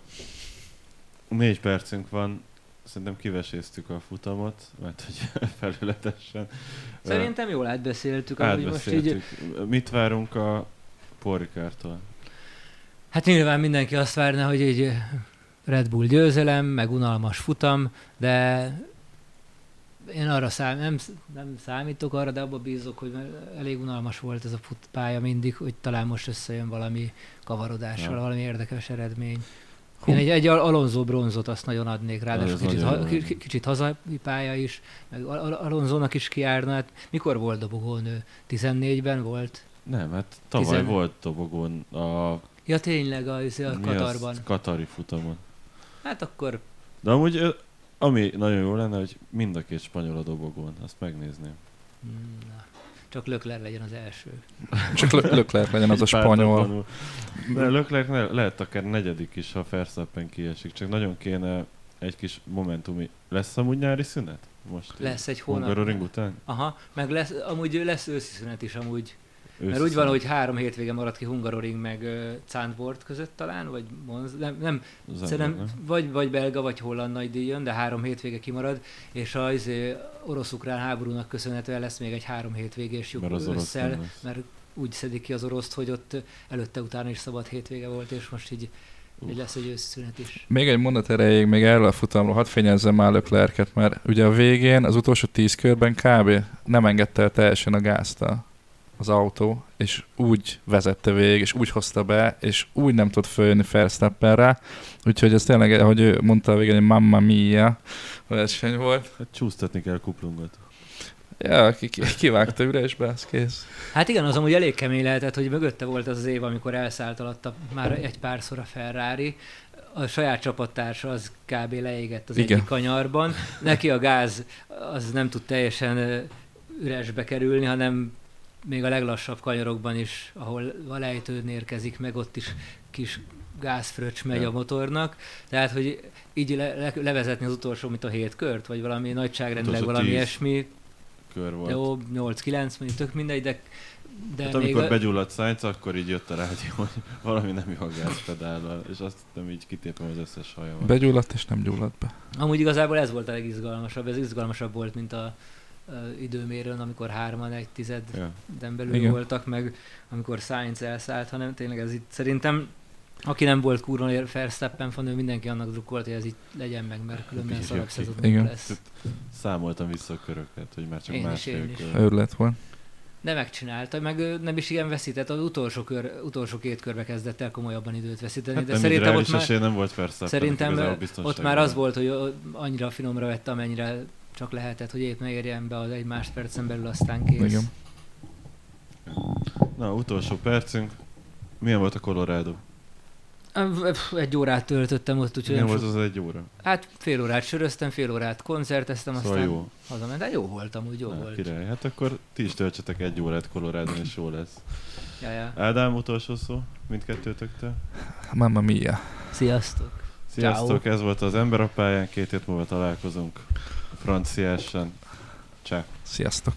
Speaker 1: négy percünk van. Szerintem kiveséztük a futamot, mert hogy felületesen.
Speaker 3: Szerintem jól átbeszéltük, amúgy most így
Speaker 1: átbeszéltük. Mit várunk a Porikártól?
Speaker 3: Hát nyilván mindenki azt várna, hogy egy Red Bull győzelem, meg unalmas futam, de én arra szám, nem, nem számítok arra, de abba bízok, hogy elég unalmas volt ez a pálya mindig, hogy talán most összejön valami kavarodással,
Speaker 1: Ja.
Speaker 3: valami érdekes eredmény.
Speaker 4: Hú.
Speaker 3: Én egy, egy Al- Alonso bronzot azt nagyon adnék rá, de kicsit, ha,
Speaker 1: jó
Speaker 3: kicsit hazai pálya is, meg Al- Al- Alonzónak is kiárna. Hát mikor volt dobogón ő? 14-ben volt?
Speaker 1: Nem, hát tavaly
Speaker 3: Tizen-
Speaker 1: volt dobogón a,
Speaker 3: Ja tényleg, a, izé, a Katarban.
Speaker 1: az? Katari futamon.
Speaker 3: Hát akkor
Speaker 1: De amúgy ami nagyon jó lenne, hogy mind a két spanyol a dobogón, azt megnézném.
Speaker 3: Na, csak Lökler legyen az első.
Speaker 4: Csak Lö- Leclerc legyen az a spanyol.
Speaker 1: De Leclerc ne, lehet akár negyedik is, ha Verstappen kiesik, csak nagyon kéne egy kis momentumi. Lesz amúgy nyári szünet? Most
Speaker 3: Lesz egy hónap.
Speaker 1: Hungaroring után?
Speaker 3: Aha, meg lesz, amúgy lesz őszi szünet is amúgy. Mert úgy van, hogy három hétvége maradt ki Hungaroring meg uh, Zandvoort között talán, vagy Monz, nem, nem szerintem vagy, vagy belga, vagy holland nagy díjon, de három hétvége kimarad, és az izé, orosz-ukrán háborúnak köszönhetően lesz még egy három hétvégés lyuk
Speaker 1: Mert
Speaker 3: összel,
Speaker 1: nem
Speaker 3: mert úgy szedik ki az oroszt, hogy ott előtte utána is szabad hétvége volt, és most így, így lesz egy őszi szünet is.
Speaker 4: Még egy mondat erejéig, még erről a futamról, hadd fényezzem már Leclerc-et, mert ugye a végén, az utolsó tíz körben kb. nem engedte el teljesen a gázt a, az autó, és úgy vezette végig, és úgy hozta be, és úgy nem tudott följönni Verstappenre, úgyhogy ez tényleg, ahogy ő mondta a végén, hogy mamma mia verseny volt.
Speaker 1: Hát csúsztatni kell kuplungot.
Speaker 4: Ja, ki, ki, kivágta üresbe, az kész.
Speaker 3: Hát igen, az amúgy elég kemény lehetett, hogy mögötte volt az az év, amikor elszállt alatta már egy párszor a Ferrari, a saját csapattársa az kb. leégett az
Speaker 4: Igen.
Speaker 3: egyik kanyarban. Neki a gáz az nem tud teljesen üresbe kerülni, hanem még a leglassabb kanyarokban is, ahol a lejtőn érkezik meg, ott is kis gázfröccs megy
Speaker 1: Ja.
Speaker 3: a motornak. Tehát, hogy így le, le, levezetni az utolsó, mint a hét kört, vagy valami nagyságrendileg
Speaker 1: Utolsó
Speaker 3: valami
Speaker 1: tíz
Speaker 3: ilyesmi,
Speaker 1: Kör volt.
Speaker 3: jó, 8-9, mondjuk tök mindegy, de, de
Speaker 1: hát amikor
Speaker 3: a,
Speaker 1: begyulladt Sainz, akkor így jött a rádió, hogy valami nem jó a gázpedállal, és azt nem így kitépem az összes hajamat.
Speaker 4: Begyulladt és nem gyulladt be.
Speaker 3: Amúgy igazából ez volt a legizgalmasabb, ez izgalmasabb volt, mint a időmérőn, amikor hárman egy tizeden
Speaker 1: Ja.
Speaker 3: belül
Speaker 4: Igen.
Speaker 3: voltak, meg amikor Sainz elszállt, hanem tényleg ez itt szerintem aki nem volt kurva Verstappen fan, ő mindenki annak drukkolt, hogy ez így legyen meg, mert különben
Speaker 1: ki.
Speaker 3: szezonunk lesz.
Speaker 1: Számoltam vissza a köröket, hogy már csak
Speaker 3: Én is,
Speaker 1: másfél
Speaker 3: én is.
Speaker 1: kör.
Speaker 4: Őrület volt.
Speaker 3: De megcsinálta, meg nem is igen veszített, az utolsó, kör, utolsó két körbe kezdett el komolyabban időt veszíteni,
Speaker 1: Hát
Speaker 3: de
Speaker 1: nem
Speaker 3: szerintem ott már,
Speaker 1: nem volt Verstappen.
Speaker 3: Szerintem ott már az volt, hogy annyira finomra vette, amennyire csak lehetett, hogy épp ne érjen be az egy másodpercen belül, aztán kész.
Speaker 4: Igen.
Speaker 1: Na, utolsó percünk. Milyen volt a Colorado?
Speaker 3: Egy órát töltöttem ott, úgyhogy
Speaker 1: Milyen
Speaker 3: nem
Speaker 1: volt
Speaker 3: sok...
Speaker 1: az egy óra?
Speaker 3: Hát fél órát söröztem, fél órát koncerteztem,
Speaker 1: Szóval
Speaker 3: aztán
Speaker 1: jó.
Speaker 3: hazament. De jó voltam, úgy jó
Speaker 1: Na,
Speaker 3: volt.
Speaker 1: király. Hát akkor ti is töltsetek egy órát colorado és jó lesz.
Speaker 3: Ja, ja.
Speaker 1: Ádám, utolsó szó mindkettőtöktől.
Speaker 4: Mamma mia.
Speaker 3: Sziasztok!
Speaker 1: Sziasztok, ez volt az Ember a pályán, két hét múlva találkozunk franciásan. Csá.
Speaker 4: Sziasztok.